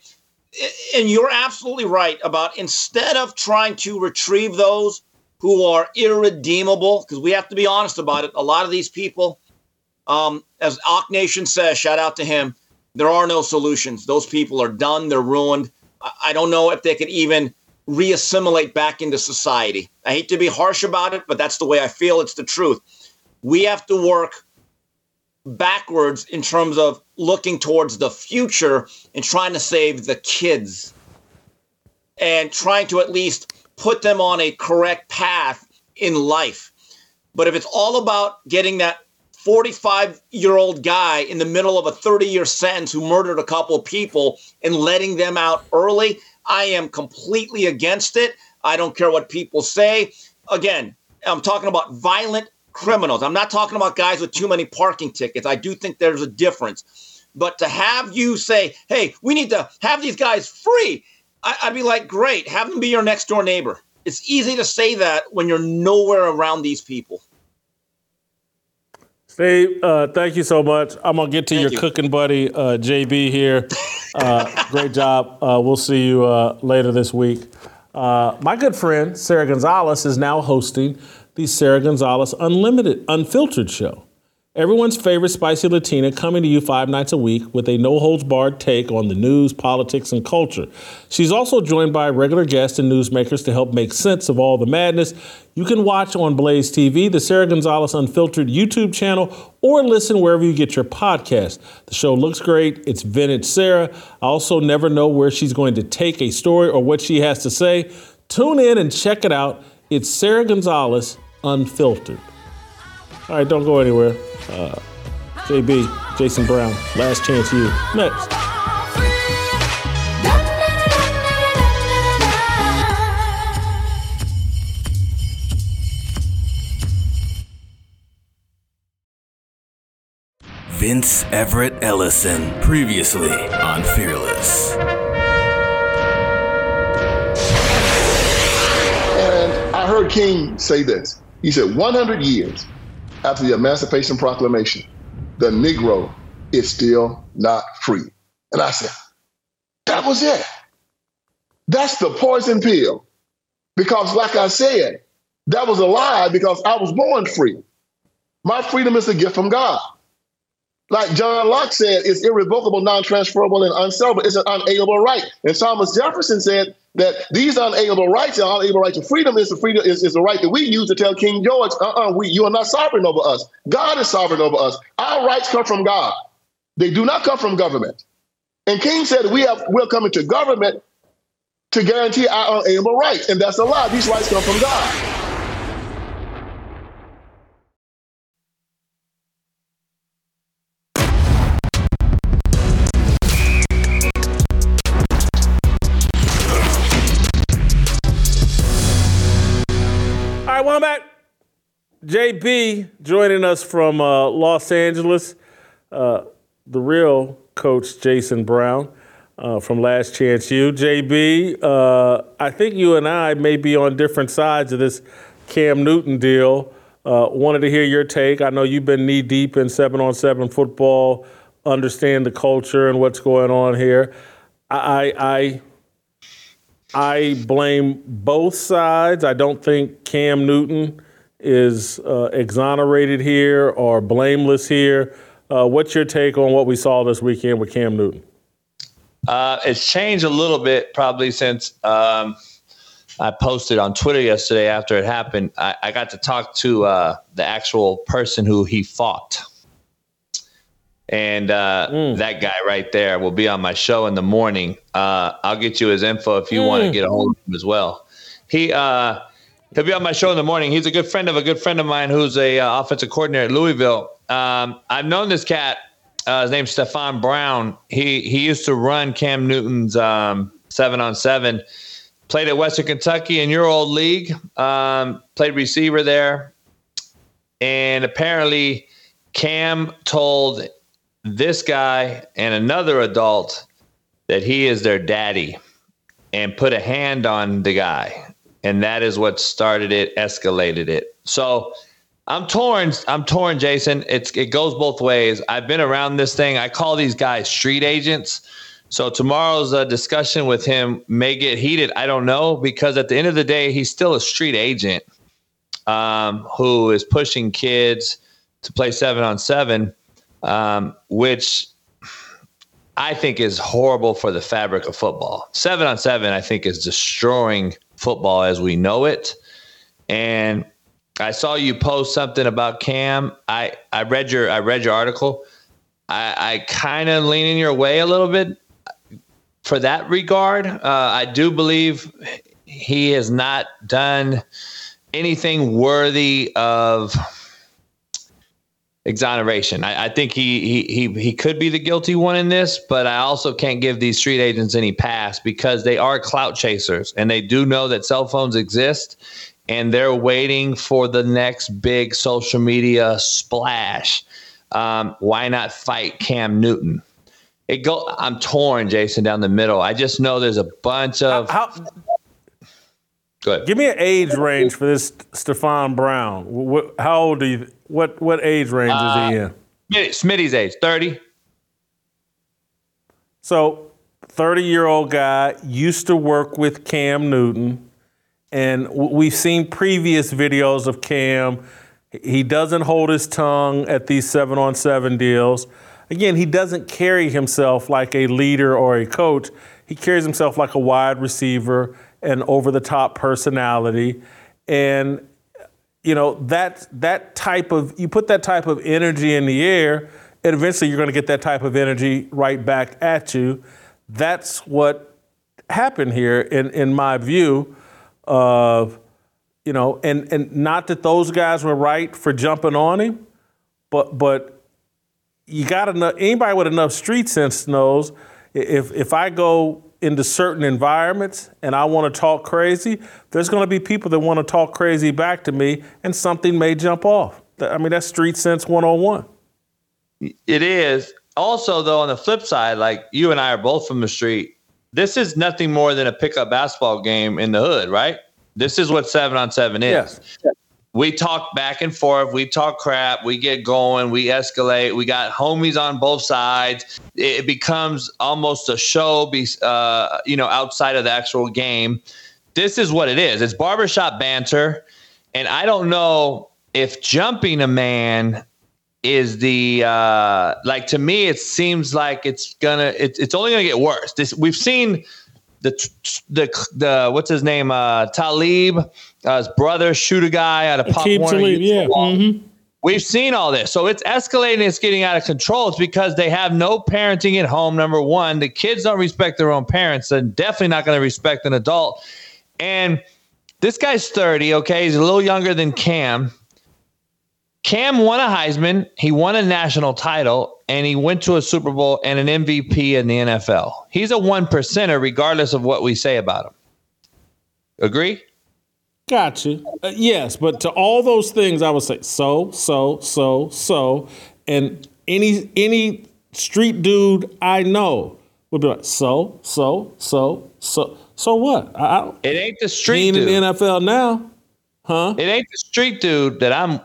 Speaker 7: and you're absolutely right about instead of trying to retrieve those who are irredeemable, because we have to be honest about it, a lot of these people, um, as Ock Nation says, shout out to him, there are no solutions. Those people are done, they're ruined. I don't know if they could even reassimilate back into society. I hate to be harsh about it, but that's the way I feel. It's the truth. We have to work backwards in terms of looking towards the future and trying to save the kids and trying to at least put them on a correct path in life. But if it's all about getting that 45 year old guy in the middle of a 30 year sentence who murdered a couple of people and letting them out early, I am completely against it. I don't care what people say. Again, I'm talking about violent criminals. I'm not talking about guys with too many parking tickets. I do think there's a difference. But to have you say, hey, we need to have these guys free, I, would be like, great, have them be your next door neighbor. It's easy to say that when you're nowhere around these people.
Speaker 1: Steve, uh, thank you so much. I'm gonna get to
Speaker 7: Thank
Speaker 1: your
Speaker 7: you.
Speaker 1: cooking buddy, uh, JB here. Uh, great job. Uh, we'll see you uh, later this week. Uh, my good friend Sarah Gonzalez is now hosting the Sarah Gonzalez Unlimited Unfiltered show. Everyone's favorite spicy Latina coming to you five nights a week with a no holds barred take on the news, politics, and culture. She's also joined by regular guests and newsmakers to help make sense of all the madness. You can watch on Blaze TV, the Sarah Gonzalez Unfiltered YouTube channel, or listen wherever you get your podcast. The show looks great. It's vintage Sarah. I also never know where she's going to take a story or what she has to say. Tune in and check it out. It's Sarah Gonzalez Unfiltered. All right, don't go anywhere. Uh, JB, Jason Brown, Last Chance U. Next.
Speaker 8: Vince Everett Ellison, previously on Fearless.
Speaker 9: And I heard King say this. He said, 100 years after the Emancipation Proclamation, the Negro is still not free. And I said, that was it. That's the poison pill. Because, like I said, that was a lie because I was born free. My freedom is a gift from God. Like John Locke said, it's irrevocable, non transferable, and unsellable. It's an unalienable right. And Thomas Jefferson said that these unalienable rights, and unalienable right to freedom, is the freedom is, is the right that we use to tell King George, uh-uh, we, you are not sovereign over us. God is sovereign over us. Our rights come from God. They do not come from government. And King said we have we're coming to government to guarantee our unalienable rights. And that's a lie. These rights come from God.
Speaker 1: JB joining us from uh, Los Angeles, uh, the real coach Jason Brown uh, from Last Chance U. JB, uh, I think you and I may be on different sides of this Cam Newton deal. Uh, wanted to hear your take. I know you've been knee deep in seven on seven football, understand the culture and what's going on here. I, I, I blame both sides. I don't think Cam Newton is uh, exonerated here or blameless here. Uh, what's your take on what we saw this weekend with Cam Newton?
Speaker 10: Uh, it's changed a little bit probably since um, I posted on Twitter yesterday after it happened. I, I got to talk to uh, the actual person who he fought. And uh, that guy right there will be on my show in the morning. Uh, I'll get you his info if you want to
Speaker 1: Mm.
Speaker 10: get a hold of him as well. He uh, he'll be on my show in the morning. He's a good friend of a good friend of mine who's a uh, offensive coordinator at Louisville. Um, I've known this cat. Uh, his name's Stefan Brown. He he used to run Cam Newton's um, seven on seven. Played at Western Kentucky in your old league. Um, played receiver there, and apparently Cam told this guy and another adult that he is their daddy and put a hand on the guy. And that is what started it, escalated it. So I'm torn. I'm torn, Jason. It's it goes both ways. I've been around this thing. I call these guys street agents. So tomorrow's uh, discussion with him may get heated. I don't know because at the end of the day, he's still a street agent um, who is pushing kids to play seven on seven, um, which I think is horrible for the fabric of football. Seven on seven, I think, is destroying football as we know it. And I saw you post something about Cam. I, I read your I read your article. I, I kind of lean in your way a little bit for that regard. Uh, I do believe he has not done anything worthy of exoneration. I, I think he, he he he could be the guilty one in this, but I also can't give these street agents any pass because they are clout chasers and they do know that cell phones exist and they're waiting for the next big social media splash. Um, why not fight Cam Newton? It go. I'm torn, Jason, down the middle. I just know there's a bunch of.
Speaker 1: How,
Speaker 10: Good.
Speaker 1: Give me an age range for this Stephon Brown. What, how old do you? What what age range is he
Speaker 10: Uh,
Speaker 1: in?
Speaker 10: Smitty's age, 30.
Speaker 1: So, 30 year old guy used to work with Cam Newton, and we've seen previous videos of Cam. He doesn't hold his tongue at these seven on seven deals. Again, he doesn't carry himself like a leader or a coach. He carries himself like a wide receiver, an over the top personality. And you know that that type of you put that type of energy in the air and eventually you're going to get that type of energy right back at you that's what happened here in in my view of you know and and not that those guys were right for jumping on him but but you got enough anybody with enough street sense knows if if I go into certain environments and I want to talk crazy, there's going to be people that want to talk crazy back to me and something may jump off. I mean, that's street sense 101.
Speaker 10: It is. Also, though, on the flip side, like you and I are both from the street, this is nothing more than a pickup basketball game in the hood, right? This is what seven on seven is.
Speaker 1: Yes.
Speaker 10: We talk back and forth. We talk crap. We get going. We escalate. We got homies on both sides. It becomes almost a show, be, uh, you know, outside of the actual game. This is what it is. It's barbershop banter. And I don't know if jumping a man is the uh like to me it seems like it's gonna it's it's only gonna get worse this we've seen the the the what's his name uh talib uh, his brother shoot a guy out of pop Warner
Speaker 1: Talib, yeah. Mhm.
Speaker 10: We've seen all this. So it's escalating, it's getting out of control. It's because they have no parenting at home. Number one, the kids don't respect their own parents. They're definitely not going to respect an adult. And this guy's 30, okay? He's a little younger than Cam. Cam won a Heisman, he won a national title, and he went to a Super Bowl and an MVP in the NFL. He's a one percenter, regardless of what we say about him. Agree?
Speaker 1: Gotcha. Uh, yes, but to all those things, I would say so, so, so, so, and any any street dude I know would be like so, so, so, so, so what? I, I,
Speaker 10: It ain't the street
Speaker 1: ain't in the NFL now, huh?
Speaker 10: It ain't the street dude that I'm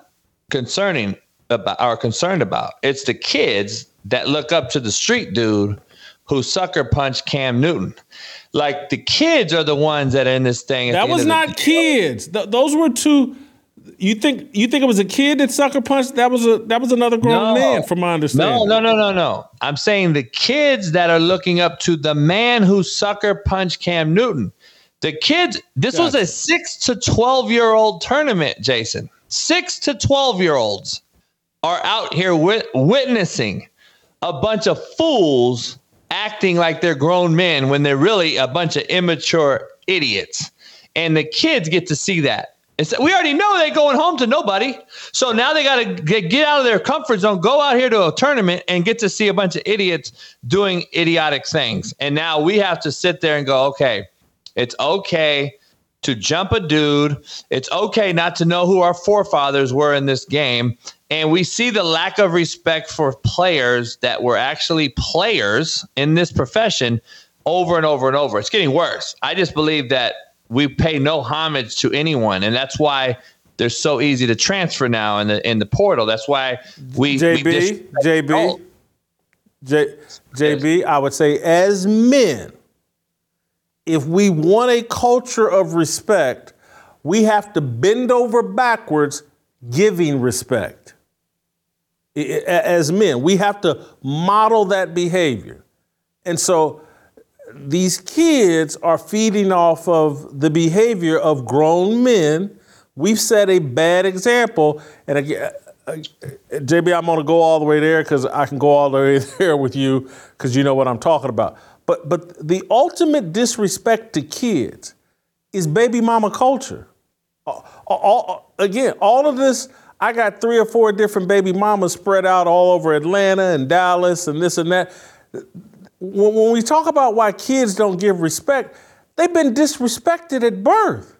Speaker 10: concerning about are concerned about. It's the kids that look up to the street dude who sucker punched Cam Newton. Like the kids are the ones that are in this thing.
Speaker 1: That was
Speaker 10: end the
Speaker 1: not kids. Th- those were two. You think you think it was a kid that sucker punched? That was a that was another grown
Speaker 10: No.
Speaker 1: man, from my understanding.
Speaker 10: No, no, no, no, no. I'm saying the kids that are looking up to the man who sucker punched Cam Newton. The kids, this was a six to 12 year old tournament, Jason. Six to 12 year olds are out here wit- witnessing a bunch of fools acting like they're grown men when they're really a bunch of immature idiots. And the kids get to see that. It's, we already know they're going home to nobody. So now they got to get, get out of their comfort zone, go out here to a tournament and get to see a bunch of idiots doing idiotic things. And now we have to sit there and go, okay, it's okay to jump a dude. It's okay not to know who our forefathers were in this game. And we see the lack of respect for players that were actually players in this profession over and over and over. It's getting worse. I just believe that we pay no homage to anyone, and that's why they're so easy to transfer now in the in the portal. That's why we we
Speaker 1: JB,
Speaker 10: dis-
Speaker 1: JB, J, JB, oh. I would say as men, if we want a culture of respect, we have to bend over backwards giving respect. As men, we have to model that behavior. And so these kids are feeding off of the behavior of grown men. We've set a bad example. And again, JB, I'm going to go all the way there because I can go all the way there with you because you know what I'm talking about. But but the ultimate disrespect to kids is baby mama culture. Uh, uh, all- all- again, all of this, I got three or four different baby mamas spread out all over Atlanta and Dallas and this and that. When, when we talk about why kids don't give respect, they've been disrespected at birth.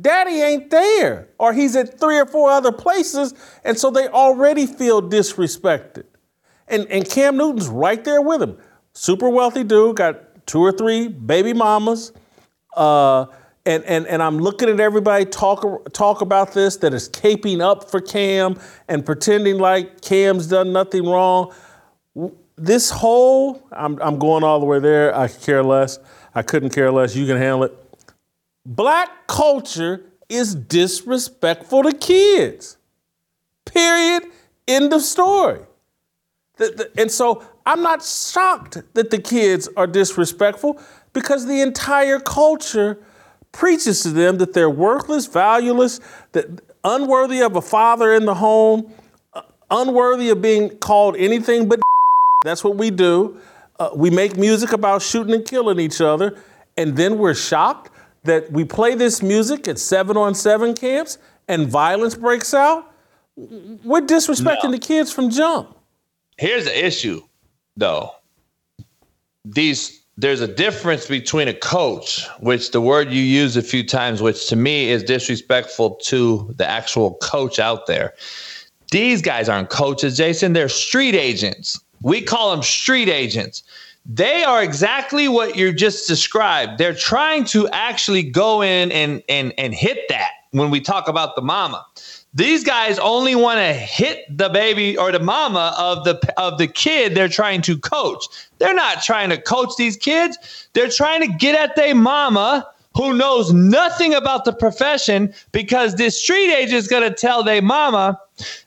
Speaker 1: Daddy ain't there, or he's at three or four other places, and so they already feel disrespected. And, and Cam Newton's right there with him. Super wealthy dude, got two or three baby mamas. Uh, and, and, and I'm looking at everybody talk, talk about this that is caping up for Cam and pretending like Cam's done nothing wrong. This whole, I'm, I'm going all the way there. I care less. I couldn't care less. You can handle it black culture is disrespectful to kids. Period. End of story. And so I'm not shocked that the kids are disrespectful because the entire culture preaches to them that they're worthless, valueless, that unworthy of a father in the home, uh, unworthy of being called anything but. That's what we do. Uh, we make music about shooting and killing each other, and then we're shocked that we play this music at seven on seven camps and violence breaks out, we're disrespecting no. the kids from jump.
Speaker 10: Here's the issue, though. These there's a difference between a coach, which the word you use a few times, which to me is disrespectful to the actual coach out there. These guys aren't coaches, Jason. They're street agents. We call them street agents. They are exactly what you just described. They're trying to actually go in and and and hit that when we talk about the mama. These guys only want to hit the baby or the mama of the of the kid they're trying to coach. They're not trying to coach these kids. They're trying to get at their mama who knows nothing about the profession because this street agent is going to tell their mama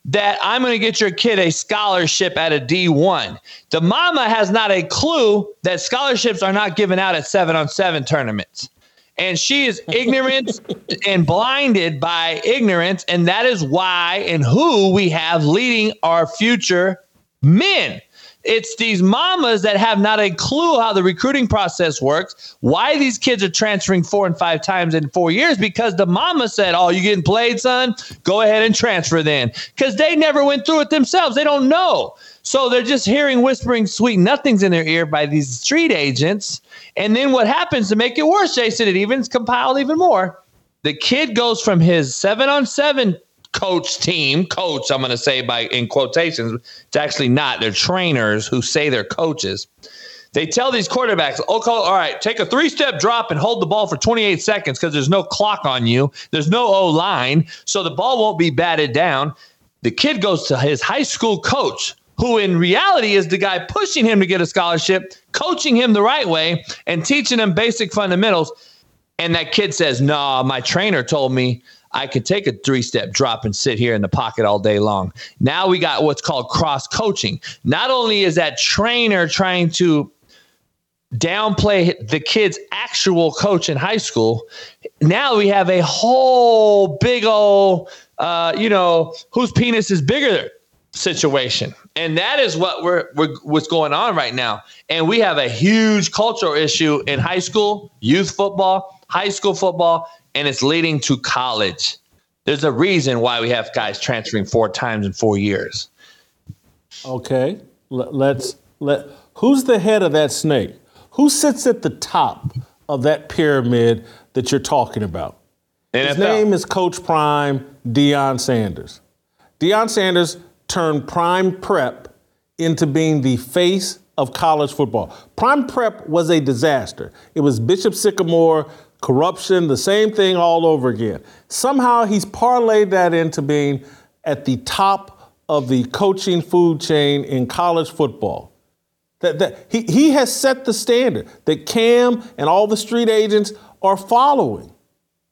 Speaker 10: that I'm going to get your kid a scholarship at a D1. The mama has not a clue that scholarships are not given out at seven on seven tournaments. And she is ignorant and blinded by ignorance. And that is why and who we have leading our future men. It's these mamas that have not a clue how the recruiting process works, why these kids are transferring four and five times in four years, because the mama said, Oh, you getting played, son? Go ahead and transfer then. Because they never went through it themselves. They don't know. So they're just hearing whispering sweet nothings in their ear by these street agents. And then what happens to make it worse, Jason, it even compiled even more. The kid goes from his seven on seven coach team, coach, I'm going to say by in quotations, it's actually not. They're trainers who say they're coaches. They tell these quarterbacks, okay, all right, take a three step drop and hold the ball for 28 seconds because there's no clock on you. There's no O line. So the ball won't be batted down. The kid goes to his high school coach, who in reality is the guy pushing him to get a scholarship, coaching him the right way, and teaching him basic fundamentals. And that kid says, Nah, my trainer told me I could take a three step drop and sit here in the pocket all day long. Now we got what's called cross coaching. Not only is that trainer trying to downplay the kid's actual coach in high school, now we have a whole big old, uh, you know, whose penis is bigger situation. And that is what we're, we're what's going on right now. And we have a huge cultural issue in high school, youth football, high school football, and it's leading to college. There's a reason why we have guys transferring four times in four years.
Speaker 1: Okay, let's let. Who's the head of that snake? Who sits at the top of that pyramid that you're talking about? NFL. His name is Coach Prime Deion Sanders. Deion Sanders turned Prime Prep into being the face of college football. Prime Prep was a disaster. It was Bishop Sycamore corruption, the same thing all over again. Somehow he's parlayed that into being at the top of the coaching food chain in college football. That, that he, he has set the standard that Cam and all the street agents are following.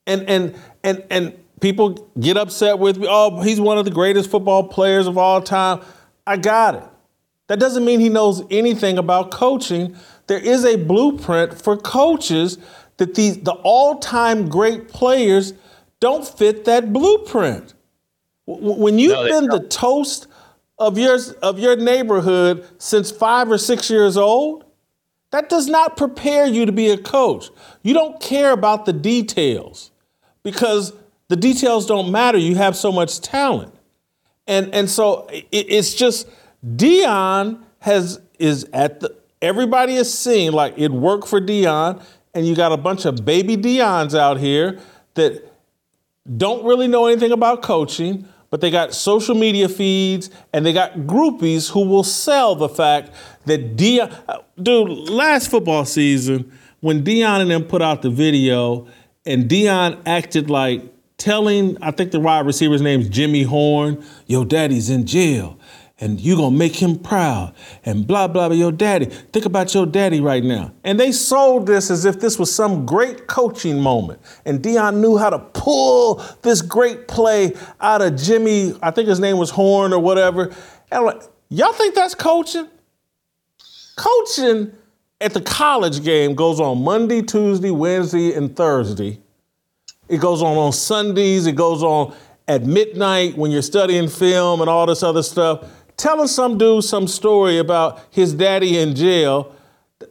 Speaker 1: And and and and people get upset with me, oh, he's one of the greatest football players of all time. I got it. That doesn't mean he knows anything about coaching. There is a blueprint for coaches that these the all-time great players don't fit that blueprint. When you've no, been don't. the toast of your of your neighborhood since five or six years old, that does not prepare you to be a coach. You don't care about the details because the details don't matter. You have so much talent. And and so it, it's just Deion has is at the everybody is seeing like it worked for Deion, and you got a bunch of baby Deions out here that don't really know anything about coaching, but they got social media feeds and they got groupies who will sell the fact that Deion, dude, last football season when Deion and them put out the video and Deion acted like telling, I think the wide receiver's name's Jimmy Horn, your daddy's in jail and you're gonna make him proud and blah blah blah. Your daddy think about your daddy right now. And they sold this as if this was some great coaching moment and Deion knew how to pull this great play out of Jimmy I think his name was Horn or whatever. And like y'all think that's coaching? Coaching at the college game goes on Monday Tuesday Wednesday and Thursday it goes on on Sundays it goes on at midnight when you're studying film and all this other stuff telling some dude some story about his daddy in jail,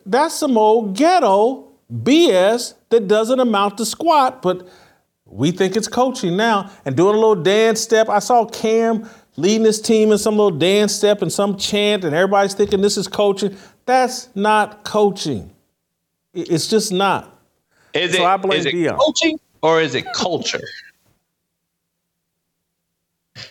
Speaker 1: that's some old ghetto BS that doesn't amount to squat, but we think it's coaching now. And doing a little dance step. I saw Cam leading his team in some little dance step and some chant, and everybody's thinking this is coaching. That's not coaching. It's just not.
Speaker 10: Is
Speaker 1: so
Speaker 10: it,
Speaker 1: I blame
Speaker 10: is it coaching or is it culture?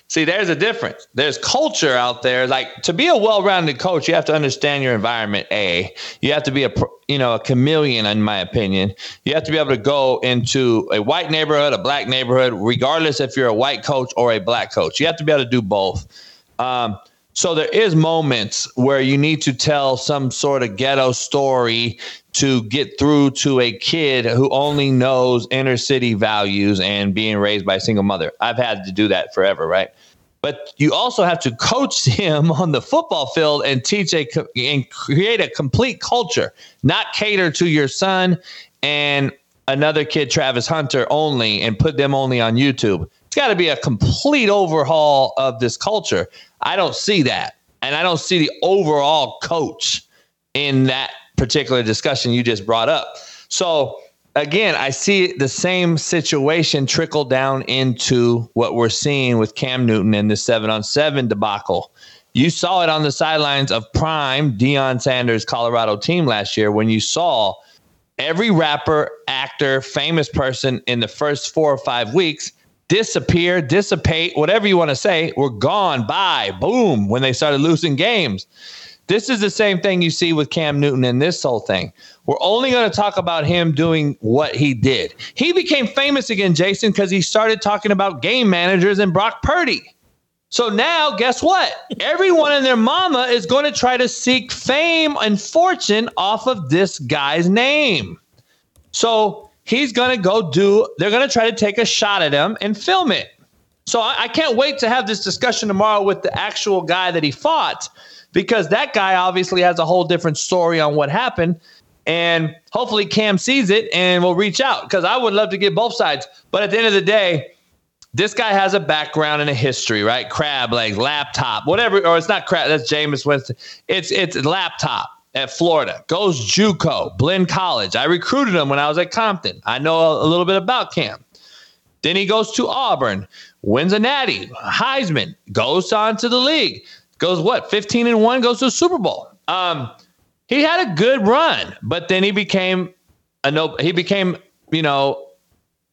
Speaker 10: See, there's a difference. There's culture out there. Like to be a well-rounded coach, you have to understand your environment. A, you have to be a you know a chameleon, in my opinion. You have to be able to go into a white neighborhood, a black neighborhood, regardless if you're a white coach or a black coach. You have to be able to do both. Um, so there is moments where you need to tell some sort of ghetto story to get through to a kid who only knows inner city values and being raised by a single mother. I've had to do that forever, right? But you also have to coach him on the football field and teach a and create a complete culture, not cater to your son and another kid, Travis Hunter, only and put them only on YouTube. It's got to be a complete overhaul of this culture. I don't see that. And I don't see the overall coach in that particular discussion you just brought up. So, again, I see the same situation trickle down into what we're seeing with Cam Newton and the seven on seven debacle. You saw it on the sidelines of prime Deion Sanders' Colorado team last year when you saw every rapper, actor, famous person in the first four or five weeks disappear, dissipate, whatever you want to say, were gone, bye, boom, when they started losing games. This is the same thing you see with Cam Newton and this whole thing. We're only going to talk about him doing what he did. He became famous again, Jason, because he started talking about game managers and Brock Purdy. So now, guess what? Everyone and their mama is going to try to seek fame and fortune off of this guy's name. So he's going to go do, they're going to try to take a shot at him and film it. So I, I can't wait to have this discussion tomorrow with the actual guy that he fought because that guy obviously has a whole different story on what happened. And hopefully Cam sees it and will reach out because I would love to get both sides. But at the end of the day, this guy has a background and a history, right? Crab legs, laptop, whatever, or it's not crab. That's Jameis Winston. It's it's laptop at Florida. Goes JUCO, Blinn College. I recruited him when I was at Compton. I know a, a little bit about Cam. Then he goes to Auburn, wins a Natty, Heisman, goes on to the league goes what 15 and 1 goes to the super bowl. Um, he had a good run but then he became a no he became you know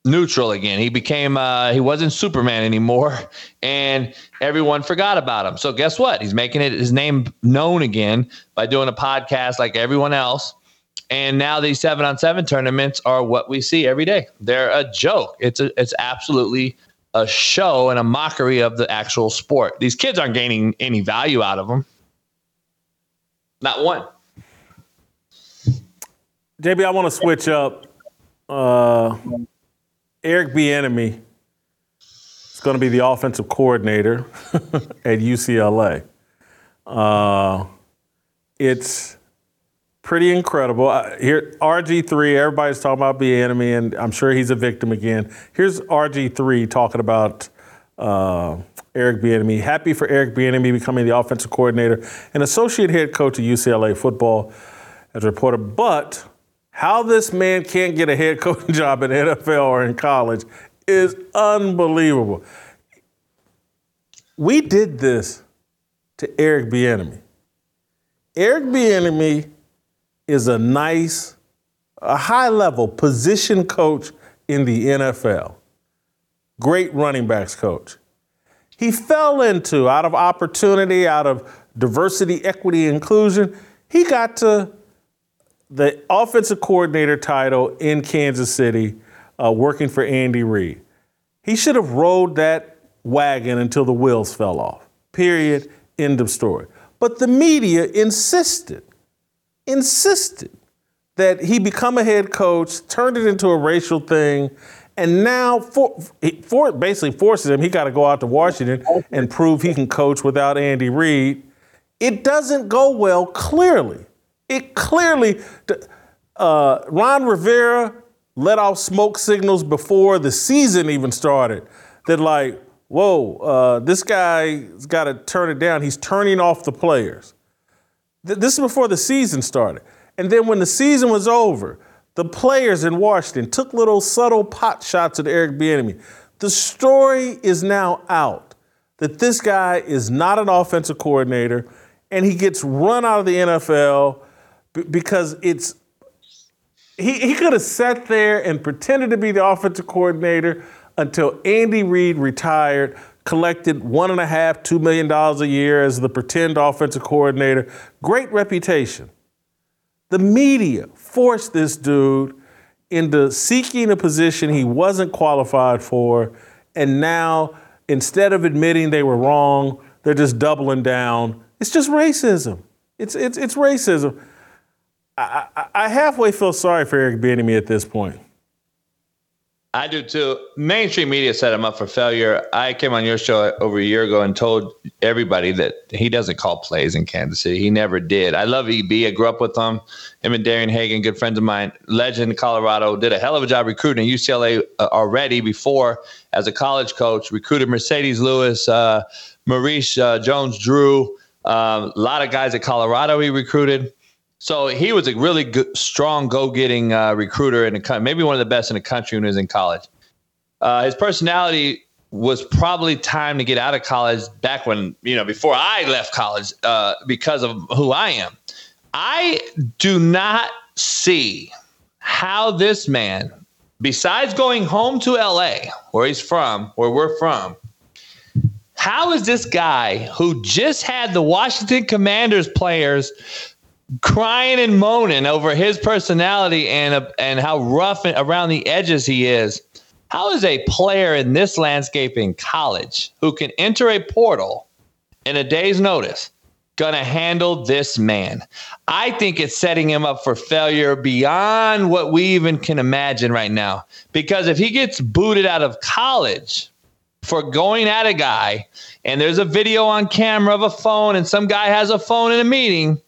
Speaker 10: neutral again. He became uh, he wasn't superman anymore and everyone forgot about him. So guess what? He's making it his name known again by doing a podcast like everyone else. And now these seven on seven tournaments are what we see every day. They're a joke. It's a, it's absolutely a show and a mockery of the actual sport. These kids aren't gaining any value out of them. Not one.
Speaker 1: JB, I want to switch up. Uh, Eric Bieniemy is going to be the offensive coordinator at UCLA. Uh, it's pretty incredible. Uh, here, RG3, everybody's talking about Bieniemy, and I'm sure he's a victim again. Here's RG3 talking about uh, Eric Bieniemy. Happy for Eric Bieniemy becoming the offensive coordinator and associate head coach of UCLA football, as reported. But how this man can't get a head coaching job in NFL or in college is unbelievable. We did this to Eric Bieniemy. Eric Bieniemy is a nice, a high level position coach in the NFL. Great running backs coach. He fell into, out of opportunity, out of diversity, equity, inclusion, he got to the offensive coordinator title in Kansas City, uh, working for Andy Reid. He should have rode that wagon until the wheels fell off. Period. End of story. But the media insisted, insisted that he become a head coach, turned it into a racial thing, and now for, for basically forces him. He got to go out to Washington and prove he can coach without Andy Reid. It doesn't go well. Clearly, it clearly. Uh, Ron Rivera let off smoke signals before the season even started. That like, whoa, uh, this guy's got to turn it down. He's turning off the players. Th- this is before the season started. And then when the season was over, the players in Washington took little subtle pot shots at Eric Bieniemy. The story is now out that this guy is not an offensive coordinator, and he gets run out of the NFL because it's he, he could have sat there and pretended to be the offensive coordinator until Andy Reid retired, collected one and a half, two million dollars a year as the pretend offensive coordinator. Great reputation. The media forced this dude into seeking a position he wasn't qualified for, and now instead of admitting they were wrong, they're just doubling down. It's just racism. It's it's it's racism. I, I, I halfway feel sorry for Eric Bieniemy at this point.
Speaker 10: I do too. Mainstream media set him up for failure. I came on your show over a year ago and told everybody that he doesn't call plays in Kansas City. He never did. I love EB. I grew up with him. Him and Darian Hagan, good friends of mine, legend Colorado, did a hell of a job recruiting UCLA uh, already before as a college coach. Recruited Marcedes Lewis, uh, Maurice uh, Jones Drew, um, a lot of guys at Colorado he recruited. So he was a really good, strong, go-getting uh, recruiter in the country, maybe one of the best in the country when he was in college. Uh, his personality was probably time to get out of college back when you know before I left college uh, because of who I am. I do not see how this man, besides going home to LA, where he's from, where we're from, how is this guy who just had the Washington Commanders players crying and moaning over his personality and uh, and how rough and around the edges he is. How is a player in this landscape in college who can enter a portal in a day's notice going to handle this man? I think it's setting him up for failure beyond what we even can imagine right now. Because if he gets booted out of college for going at a guy and there's a video on camera of a phone and some guy has a phone in a meeting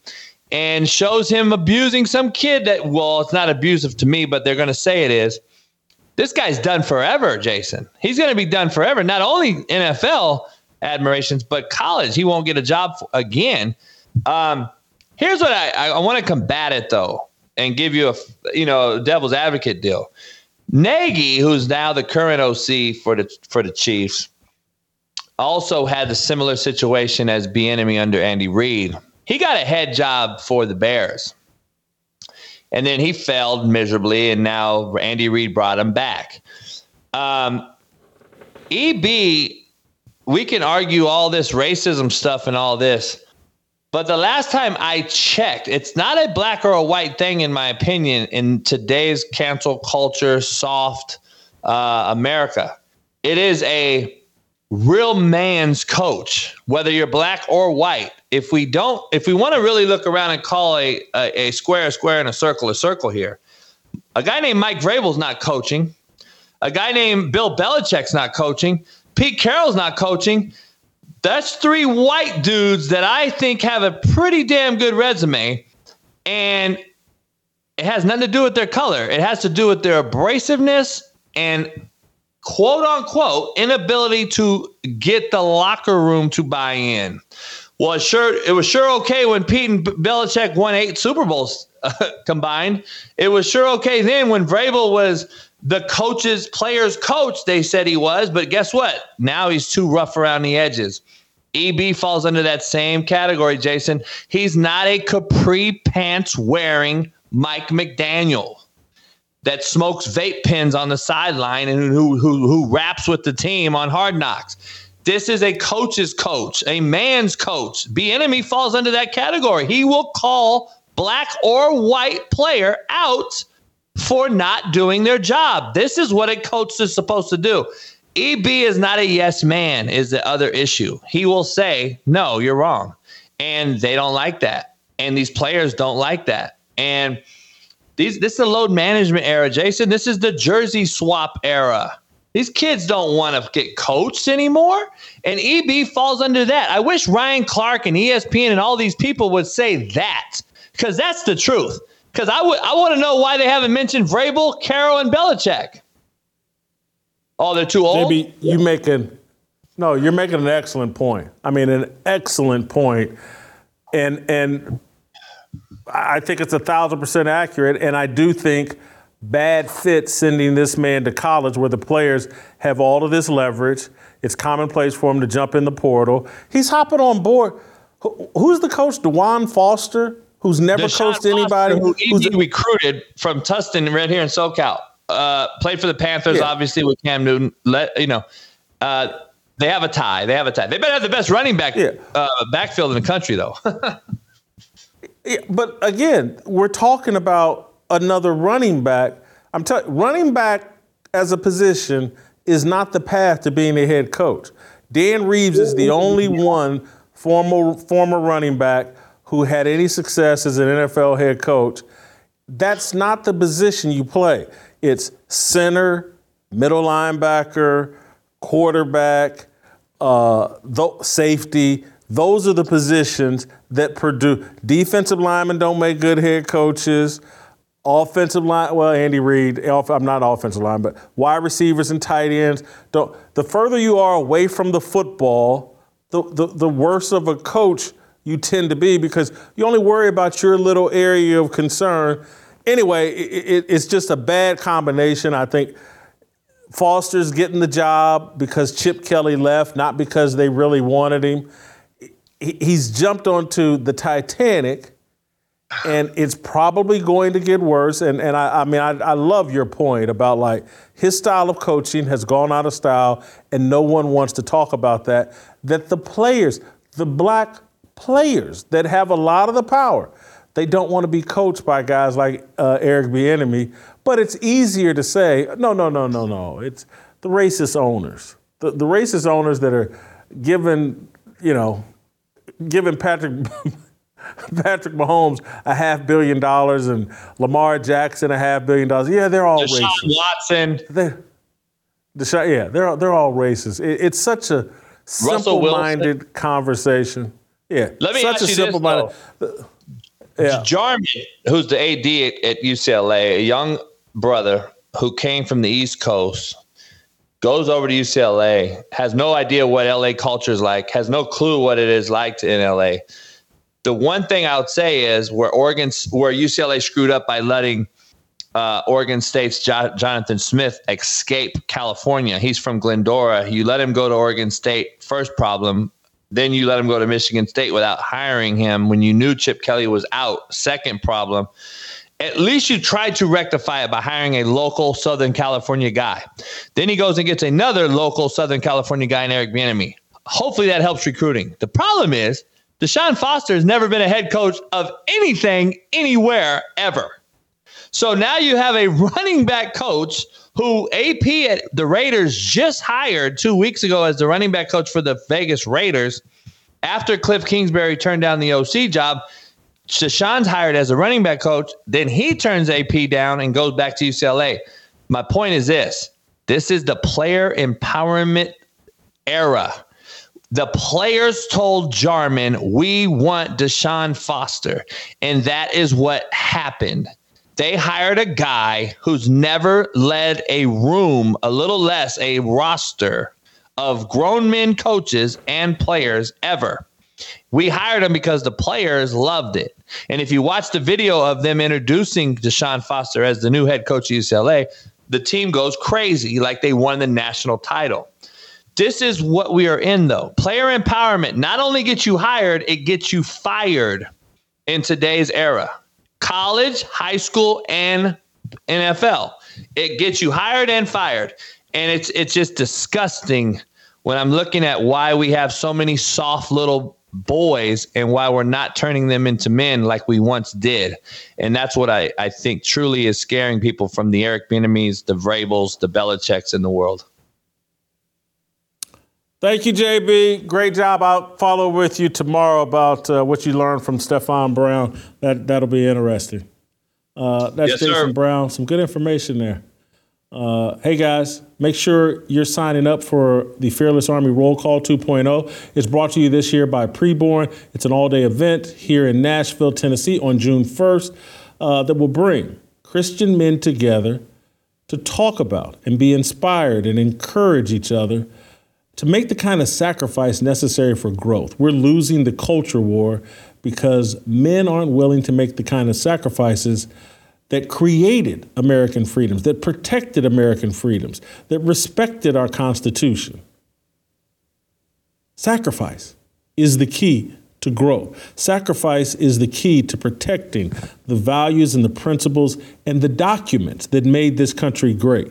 Speaker 10: and shows him abusing some kid that, well, it's not abusive to me, but they're going to say it is. This guy's done forever, Jason. He's going to be done forever. Not only NFL admirations, but college. He won't get a job again. Um, here's what I, I, want to combat it though, and give you a you know devil's advocate deal. Nagy, who's now the current OC for the for the Chiefs, also had a similar situation as Bieniemy under Andy Reid he got a head job for the Bears. And then he failed miserably, and now Andy Reid brought him back. Um, EB, we can argue all this racism stuff and all this, but the last time I checked, it's not a black or a white thing, in my opinion, in today's cancel culture, soft uh, America. It is a real man's coach, whether you're black or white. If we don't, if we want to really look around and call a, a, a square a square and a circle a circle here, a guy named Mike Vrabel's not coaching. A guy named Bill Belichick's not coaching. Pete Carroll's not coaching. That's three white dudes that I think have a pretty damn good resume. And it has nothing to do with their color. It has to do with their abrasiveness and quote unquote inability to get the locker room to buy in. Well, it sure it was sure okay when Pete and Belichick won eight Super Bowls uh, combined. It was sure okay then when Vrabel was the coach's player's coach. They said he was, but guess what? Now he's too rough around the edges. EB falls under that same category, Jason. He's not a capri pants wearing Mike McDaniel that smokes vape pens on the sideline and who, who, who raps with the team on hard knocks. This is a coach's coach, a man's coach. Bieniemy falls under that category. He will call black or white player out for not doing their job. This is what a coach is supposed to do. EB is not a yes man, is the other issue. He will say, no, you're wrong. And they don't like that. And these players don't like that. And these this is a load management era, Jason. This is the jersey swap era. These kids don't want to get coached anymore. And EB falls under that. I wish Ryan Clark and ESPN and all these people would say that because that's the truth. Because I would I want to know why they haven't mentioned Vrabel, Carroll, and Belichick. Oh, they're too old.
Speaker 1: Maybe you making no, you're making an excellent point. I mean, an excellent point, and and I think it's a thousand percent accurate. And I do think bad fit sending this man to college where the players have all of this leverage. It's commonplace for him to jump in the portal. He's hopping on board. Who's the coach? Dewan Foster, who's never Deshaun coached anybody.
Speaker 10: Foster, who who's recruited from Tustin right here in SoCal. Uh, played for the Panthers, yeah. obviously with Cam Newton. Let you know. Uh, they have a tie. They have a tie. They better have the best running back yeah. uh, backfield in the country, though.
Speaker 1: yeah, but again, we're talking about another running back. I'm telling running back as a position is not the path to being a head coach. Dan Reeves is the only one former former running back who had any success as an NFL head coach. That's not the position you play. It's center, middle linebacker, quarterback, uh, safety. Those are the positions that produce. Defensive linemen don't make good head coaches. Offensive line, well, Andy Reid, I'm not offensive line, but wide receivers and tight ends. Don't, the further you are away from the football, the, the, the worse of a coach you tend to be because you only worry about your little area of concern. Anyway, it, it, it's just a bad combination. I think Foster's getting the job because Chip Kelly left, not because they really wanted him. He's jumped onto the Titanic, and it's probably going to get worse. And, and I, I mean, I, I love your point about like his style of coaching has gone out of style, and no one wants to talk about that. That the players, the black players that have a lot of the power, they don't want to be coached by guys like uh, Eric Bieniemy but it's easier to say, no, no, no, no, no. It's the racist owners, the, the racist owners that are given, you know, giving Patrick Patrick Mahomes a half billion dollars and Lamar Jackson a half billion dollars. Yeah, they're all
Speaker 10: Deshaun
Speaker 1: racist.
Speaker 10: Watson.
Speaker 1: They're, Deshaun, yeah, they're they're all racist. It, it's such a simple-minded conversation. Yeah,
Speaker 10: Let me
Speaker 1: such
Speaker 10: ask
Speaker 1: a
Speaker 10: you
Speaker 1: simple-minded.
Speaker 10: this, yeah. Jarmond, who's the AD at, at UCLA, a young brother who came from the East Coast, goes over to UCLA, has no idea what LA culture is like, has no clue what it is like in LA. The one thing I would say is where Oregon, where UCLA screwed up by letting uh, Oregon State's jo- Jonathan Smith escape California. He's from Glendora. You let him go to Oregon State. First problem. Then you let him go to Michigan State without hiring him when you knew Chip Kelly was out. Second problem at least you tried to rectify it by hiring a local Southern California guy. Then he goes and gets another local Southern California guy in Eric Bieniemy. Hopefully that helps recruiting. The problem is Deshaun Foster has never been a head coach of anything anywhere ever. So now you have a running back coach who AP at the Raiders just hired two weeks ago as the running back coach for the Vegas Raiders after Cliff Kingsbury turned down the OC job. Deshaun's hired as a running back coach. Then he turns AP down and goes back to UCLA. My point is this this is the player empowerment era. The players told Jarmond, we want Deshaun Foster. And that is what happened. They hired a guy who's never led a room, a little less a roster of grown men coaches and players ever. We hired him because the players loved it. And if you watch the video of them introducing Deshaun Foster as the new head coach of UCLA, the team goes crazy like they won the national title. This is what we are in, though. Player empowerment not only gets you hired, it gets you fired in today's era college, high school, and NFL. It gets you hired and fired. And it's it's just disgusting when I'm looking at why we have so many soft little boys and why we're not turning them into men like we once did. And that's what I, I think truly is scaring people from the Eric Bieniemys, the Vrabels, the Belichick's in the world.
Speaker 1: Thank you, JB. Great job. I'll follow with you tomorrow about uh, what you learned from Stefan Brown. That that'll be interesting. Uh, that's
Speaker 10: Yes,
Speaker 1: Jason
Speaker 10: sir.
Speaker 1: Brown. Some good information there. Uh, hey guys, make sure you're signing up for the Fearless Army Roll Call 2.0. It's brought to you this year by Preborn. It's an all-day event here in Nashville, Tennessee, on June 1st uh, that will bring Christian men together to talk about and be inspired and encourage each other to make the kind of sacrifice necessary for growth. We're losing the culture war because men aren't willing to make the kind of sacrifices that created American freedoms, that protected American freedoms, that respected our Constitution. Sacrifice is the key to grow. Sacrifice is the key to protecting the values and the principles and the documents that made this country great.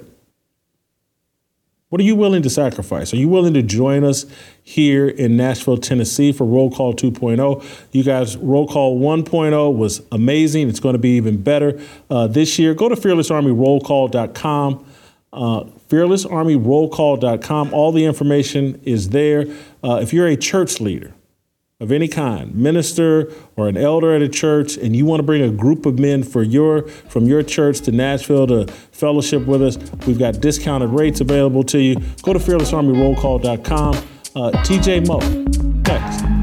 Speaker 1: What are you willing to sacrifice? Are you willing to join us here in Nashville, Tennessee for Roll Call 2.0? You guys, Roll Call 1.0 was amazing. It's going to be even better uh, this year. Go to fearlessarmyrollcall.com. Uh, fearlessarmyrollcall.com. All the information is there. Uh, if you're a church leader, of any kind, minister or an elder at a church, and you want to bring a group of men for your from your church to Nashville to fellowship with us, we've got discounted rates available to you. Go to fearlessarmyrollcall.com. Uh, TJ Moe, next.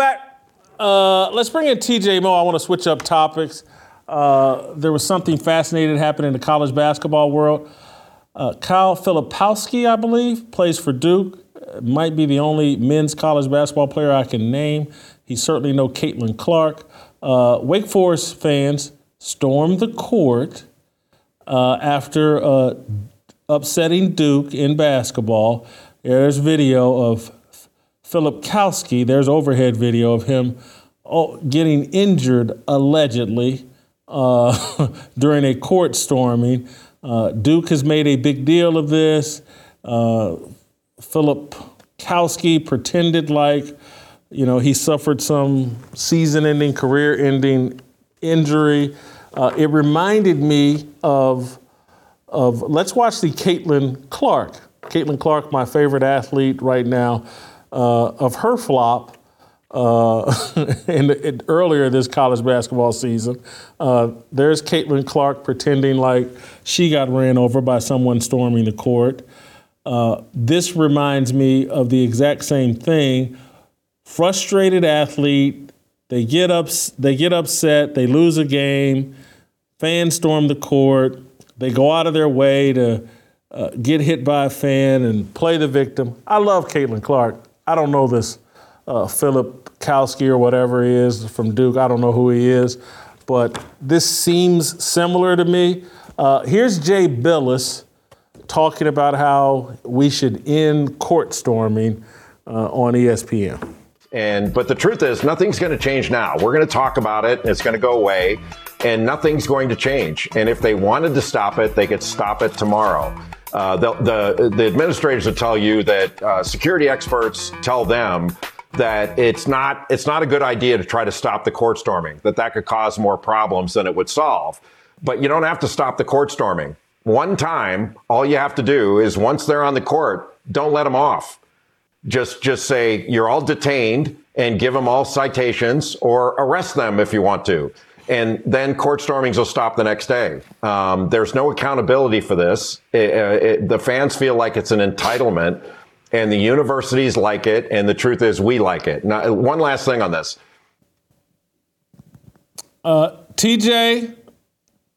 Speaker 1: Back. Uh, let's bring in TJ Moe. I want to switch up topics. Uh, there was something fascinating happened in the college basketball world. Uh, Kyle Filipowski, I believe, plays for Duke. Uh, Might be the only men's college basketball player I can name. He certainly know Caitlin Clark. Uh, Wake Forest fans stormed the court uh, after upsetting Duke in basketball. There's video of Filipowski, there's overhead video of him oh, getting injured allegedly uh, during a court storming. Uh, Duke has made a big deal of this. Uh, Philip Kowski pretended like, you know, he suffered some season-ending, career-ending injury. Uh, it reminded me of of let's watch the Caitlin Clark. Caitlin Clark, my favorite athlete right now, of her flop uh, in, in earlier this college basketball season. Uh, there's Caitlin Clark pretending like she got ran over by someone storming the court. Uh, this reminds me of the exact same thing. Frustrated athlete, they get up, they get upset, they lose a game, fans storm the court, they go out of their way to uh, get hit by a fan and play the victim. I love Caitlin Clark. I don't know this uh, Filipowski or whatever he is from Duke. I don't know who he is, but this seems similar to me. Uh, here's Jay Bilas talking about how we should end court storming uh, on ESPN.
Speaker 11: And but the truth is, nothing's going to change now. We're going to talk about it. It's going to go away, and nothing's going to change. And if they wanted to stop it, they could stop it tomorrow. Uh, the, the the administrators will tell you that uh, security experts tell them that it's not it's not a good idea to try to stop the court storming. That that could cause more problems than it would solve. But you don't have to stop the court storming. One time, all you have to do is once they're on the court, don't let them off just just say you're all detained and give them all citations or arrest them if you want to and then court stormings will stop the next day. Um, there's no accountability for this. It- uh, it- the fans feel like it's an entitlement and the universities like it and the truth is we like it. Now one last thing on this.
Speaker 1: Uh, TJ,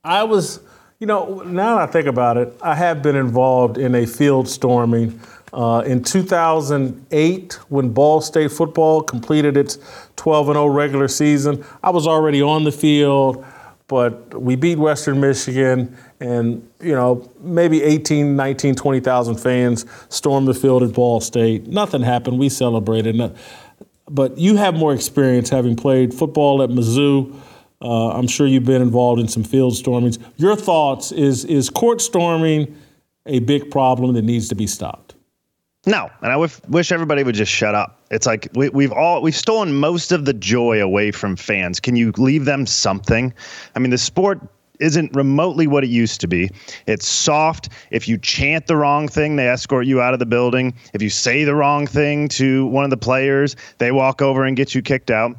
Speaker 1: I was, you know, now that I think about it, I have been involved in a field storming. Uh, in 2008, when Ball State football completed its 12 0 regular season, I was already on the field, but we beat Western Michigan, and, you know, maybe 18, 19, 20,000 fans stormed the field at Ball State. Nothing happened. We celebrated. But you have more experience having played football at Mizzou. Uh, I'm sure you've been involved in some field stormings. Your thoughts is is court storming a big problem that needs to be stopped?
Speaker 12: No, and I w- wish everybody would just shut up. It's like we, we've all we've stolen most of the joy away from fans. Can you leave them something? I mean, the sport isn't remotely what it used to be. It's soft. If you chant the wrong thing, they escort you out of the building. If you say the wrong thing to one of the players, they walk over and get you kicked out.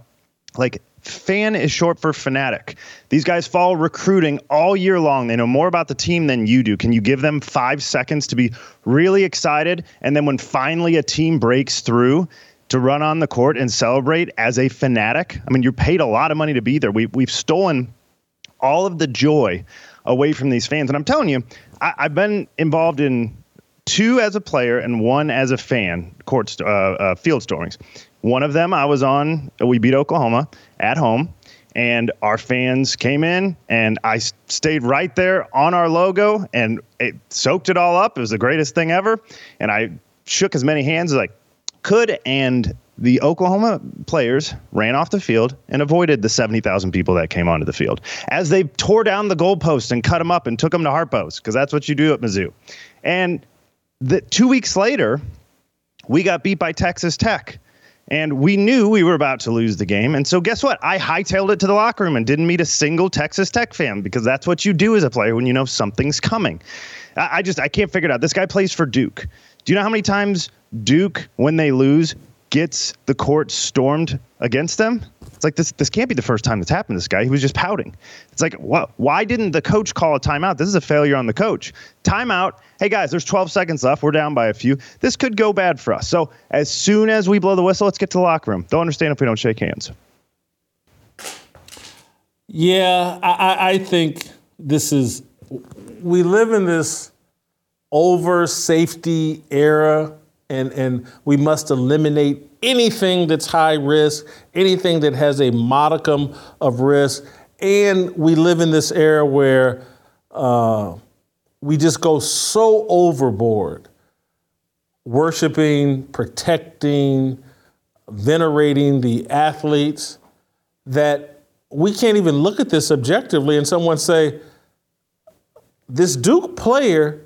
Speaker 12: Like Fan is short for fanatic. These guys follow recruiting all year long. They know more about the team than you do. Can you give them five seconds to be really excited? And then when finally a team breaks through, to run on the court and celebrate as a fanatic? I mean, you're paid a lot of money to be there. We, we've stolen all of the joy away from these fans. And I'm telling you, I, have been involved in two as a player and one as a fan court uh, uh, field stormings. One of them I was on. We beat Oklahoma at home, and our fans came in, and I stayed right there on our logo, and it soaked it all up. It was the greatest thing ever, and I shook as many hands as I could, and the Oklahoma players ran off the field and avoided the 70,000 people that came onto the field as they tore down the goalposts and cut them up and took them to Harpo's because that's what you do at Mizzou. And the, two weeks later, we got beat by Texas Tech. And we knew we were about to lose the game. And so, guess what? I hightailed it to the locker room and didn't meet a single Texas Tech fan because that's what you do as a player when you know something's coming. I, I just, I can't figure it out. This guy plays for Duke. Do you know how many times Duke, when they lose, gets the court stormed against them? It's like this this can't be the first time that's happened to this guy. He was just pouting. It's like, what why didn't the coach call a timeout? This is a failure on the coach. Timeout. Hey guys, there's 12 seconds left. We're down by a few. This could go bad for us. So as soon as we blow the whistle, let's get to the locker room. Don't understand if we don't shake hands.
Speaker 1: Yeah, I, I think this is we live in this over safety era and and we must eliminate anything that's high risk, anything that has a modicum of risk. And we live in this era where uh, we just go so overboard, worshiping, protecting, venerating the athletes, that we can't even look at this objectively and someone say, this Duke player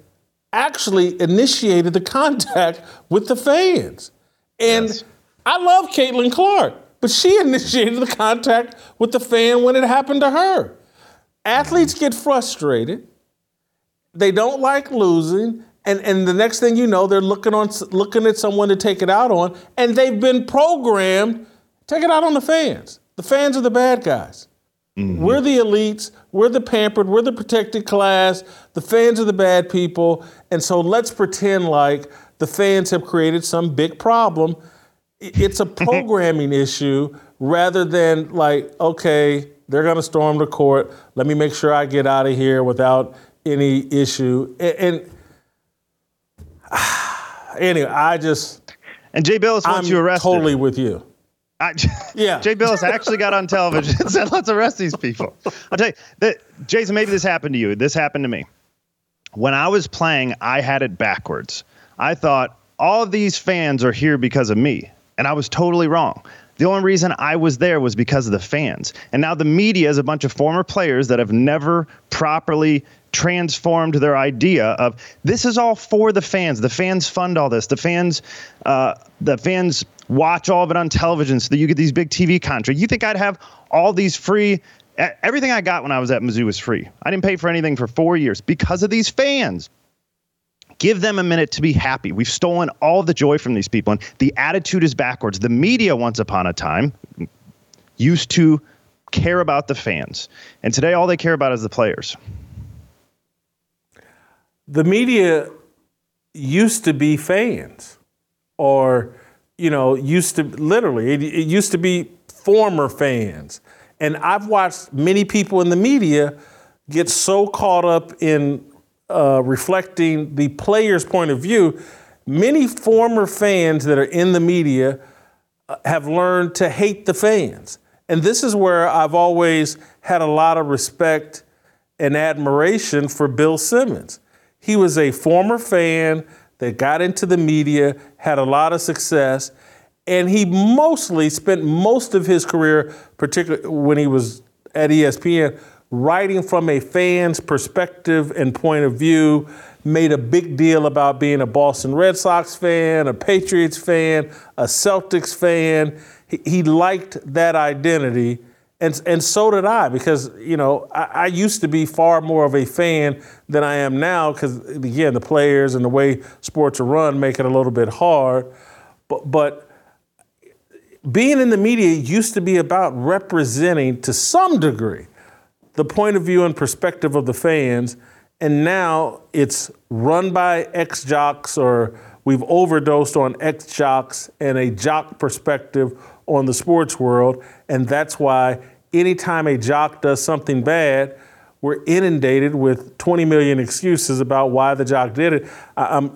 Speaker 1: actually initiated the contact with the fans. And yes. I love Caitlin Clark, but she initiated the contact with the fan when it happened to her. Athletes get frustrated. They don't like losing. And, and the next thing you know, they're looking on looking at someone to take it out on, and they've been programmed take it out on the fans. The fans are the bad guys. Mm-hmm. We're the elites. We're the pampered. We're the protected class. The fans are the bad people. And so let's pretend like the fans have created some big problem it's a programming issue rather than like, okay, they're going to storm the court. Let me make sure I get out of here without any issue. And, and anyway, I just
Speaker 12: and Jay Bilas wants
Speaker 1: I'm
Speaker 12: you arrested.
Speaker 1: Totally with you.
Speaker 12: I, yeah, Jay Bilas actually got on television and said, "Let's arrest these people." I'll tell you, that, Jason. Maybe this happened to you. This happened to me. When I was playing, I had it backwards. I thought all of these fans are here because of me. And I was totally wrong. The only reason I was there was because of the fans. And now the media is a bunch of former players that have never properly transformed their idea of this is all for the fans. The fans fund all this. The fans, uh, the fans watch all of it on television so that you get these big TV contracts. You think I'd have all these free? Everything I got when I was at Mizzou was free. I didn't pay for anything for four years because of these fans. Give them a minute to be happy. We've stolen all the joy from these people, and the attitude is backwards. The media, once upon a time, used to care about the fans, and today all they care about is the players.
Speaker 1: The media used to be fans, or you know, used to literally it, it used to be former fans, and I've watched many people in the media get so caught up in uh, reflecting the player's point of view, many former fans that are in the media uh, have learned to hate the fans. And this is where I've always had a lot of respect and admiration for Bill Simmons. He was a former fan that got into the media, had a lot of success, and he mostly spent most of his career, particularly when he was at ESPN, writing from a fan's perspective and point of view, made a big deal about being a Boston Red Sox fan, a Patriots fan, a Celtics fan. He, he liked that identity. And, and so did I, because you know I, I used to be far more of a fan than I am now, because again the players and the way sports are run make it a little bit hard. But, but being in the media used to be about representing to some degree the point of view and perspective of the fans. And now it's run by ex jocks, or we've overdosed on ex jocks and a jock perspective on the sports world. And that's why anytime a jock does something bad, we're inundated with 20 million excuses about why the jock did it. I,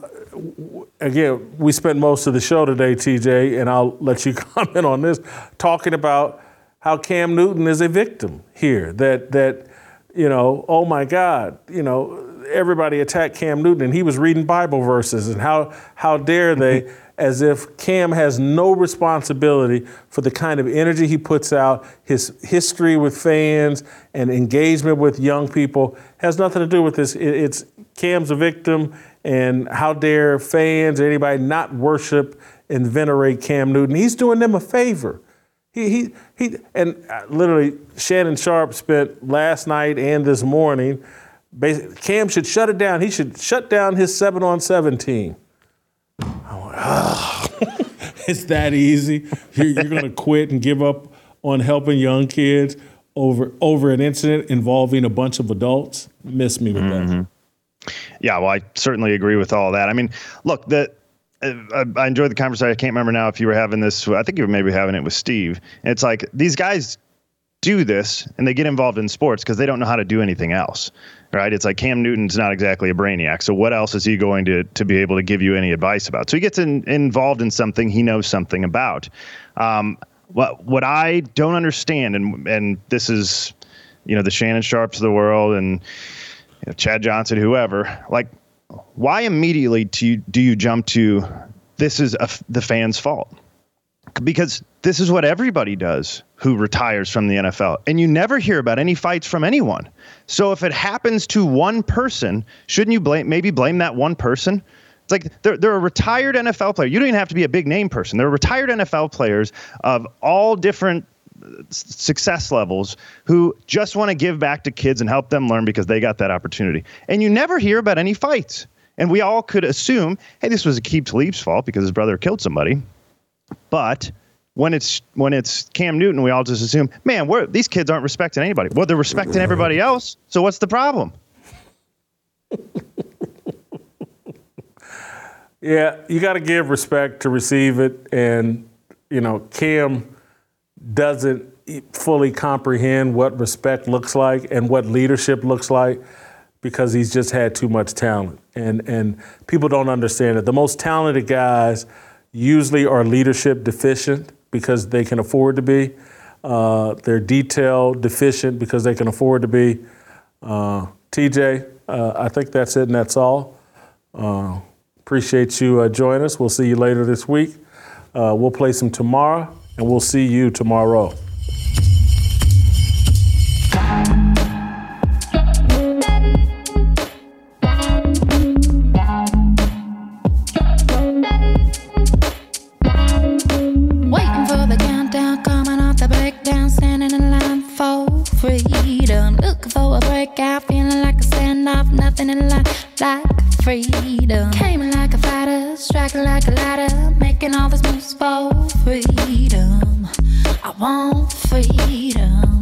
Speaker 1: again, we spent most of the show today, TJ, and I'll let you comment on this, talking about how Cam Newton is a victim here. That that you know, oh my God, you know, everybody attacked Cam Newton, and he was reading Bible verses, and how how dare they? As if Cam has no responsibility for the kind of energy he puts out, his history with fans and engagement with young people has nothing to do with this. It's Cam's a victim, and how dare fans or anybody not worship and venerate Cam Newton? He's doing them a favor. He, he, he, and uh, literally, Shannon Sharpe spent last night and this morning. Cam should shut it down. He should shut down his seven on seven team. it's that easy. You're, you're going to quit and give up on helping young kids over over an incident involving a bunch of adults. Miss me with mm-hmm. that.
Speaker 12: Yeah, well, I certainly agree with all that. I mean, look, the I, I enjoyed the conversation. I can't remember now if you were having this. I think you were maybe having it with Steve. It's like these guys do this and they get involved in sports because they don't know how to do anything else. Right? It's like Cam Newton's not exactly a brainiac. So what else is he going to to be able to give you any advice about? So he gets in, involved in something he knows something about. Um, what what I don't understand, and and this is, you know, the Shannon Sharpes of the world and you know, Chad Johnson, whoever, like why immediately do you, do you jump to this is a, the fans' fault? Because this is what everybody does who retires from the NFL. And you never hear about any fights from anyone. So if it happens to one person, shouldn't you blame maybe blame that one person? It's like they're, they're a retired NFL player. You don't even have to be a big name person. They're retired NFL players of all different uh, success levels who just want to give back to kids and help them learn because they got that opportunity. And you never hear about any fights. And we all could assume, hey, this was a Aqib Talib's fault because his brother killed somebody. But when it's when it's Cam Newton, we all just assume, man, these kids aren't respecting anybody. Well, they're respecting everybody else. So what's the problem?
Speaker 1: yeah, you got to give respect to receive it, and you know, Cam doesn't fully comprehend what respect looks like and what leadership looks like because he's just had too much talent. And, and people don't understand it. The most talented guys usually are leadership deficient because they can afford to be. Uh, they're detail deficient because they can afford to be. Uh, TJ, uh, I think that's it and that's all. Uh, appreciate you uh, joining us. We'll see you later this week. Uh, we'll play some tomorrow and we'll see you tomorrow.
Speaker 13: like freedom. Came like a fighter, striking like a ladder, making all these moves for freedom. I want freedom.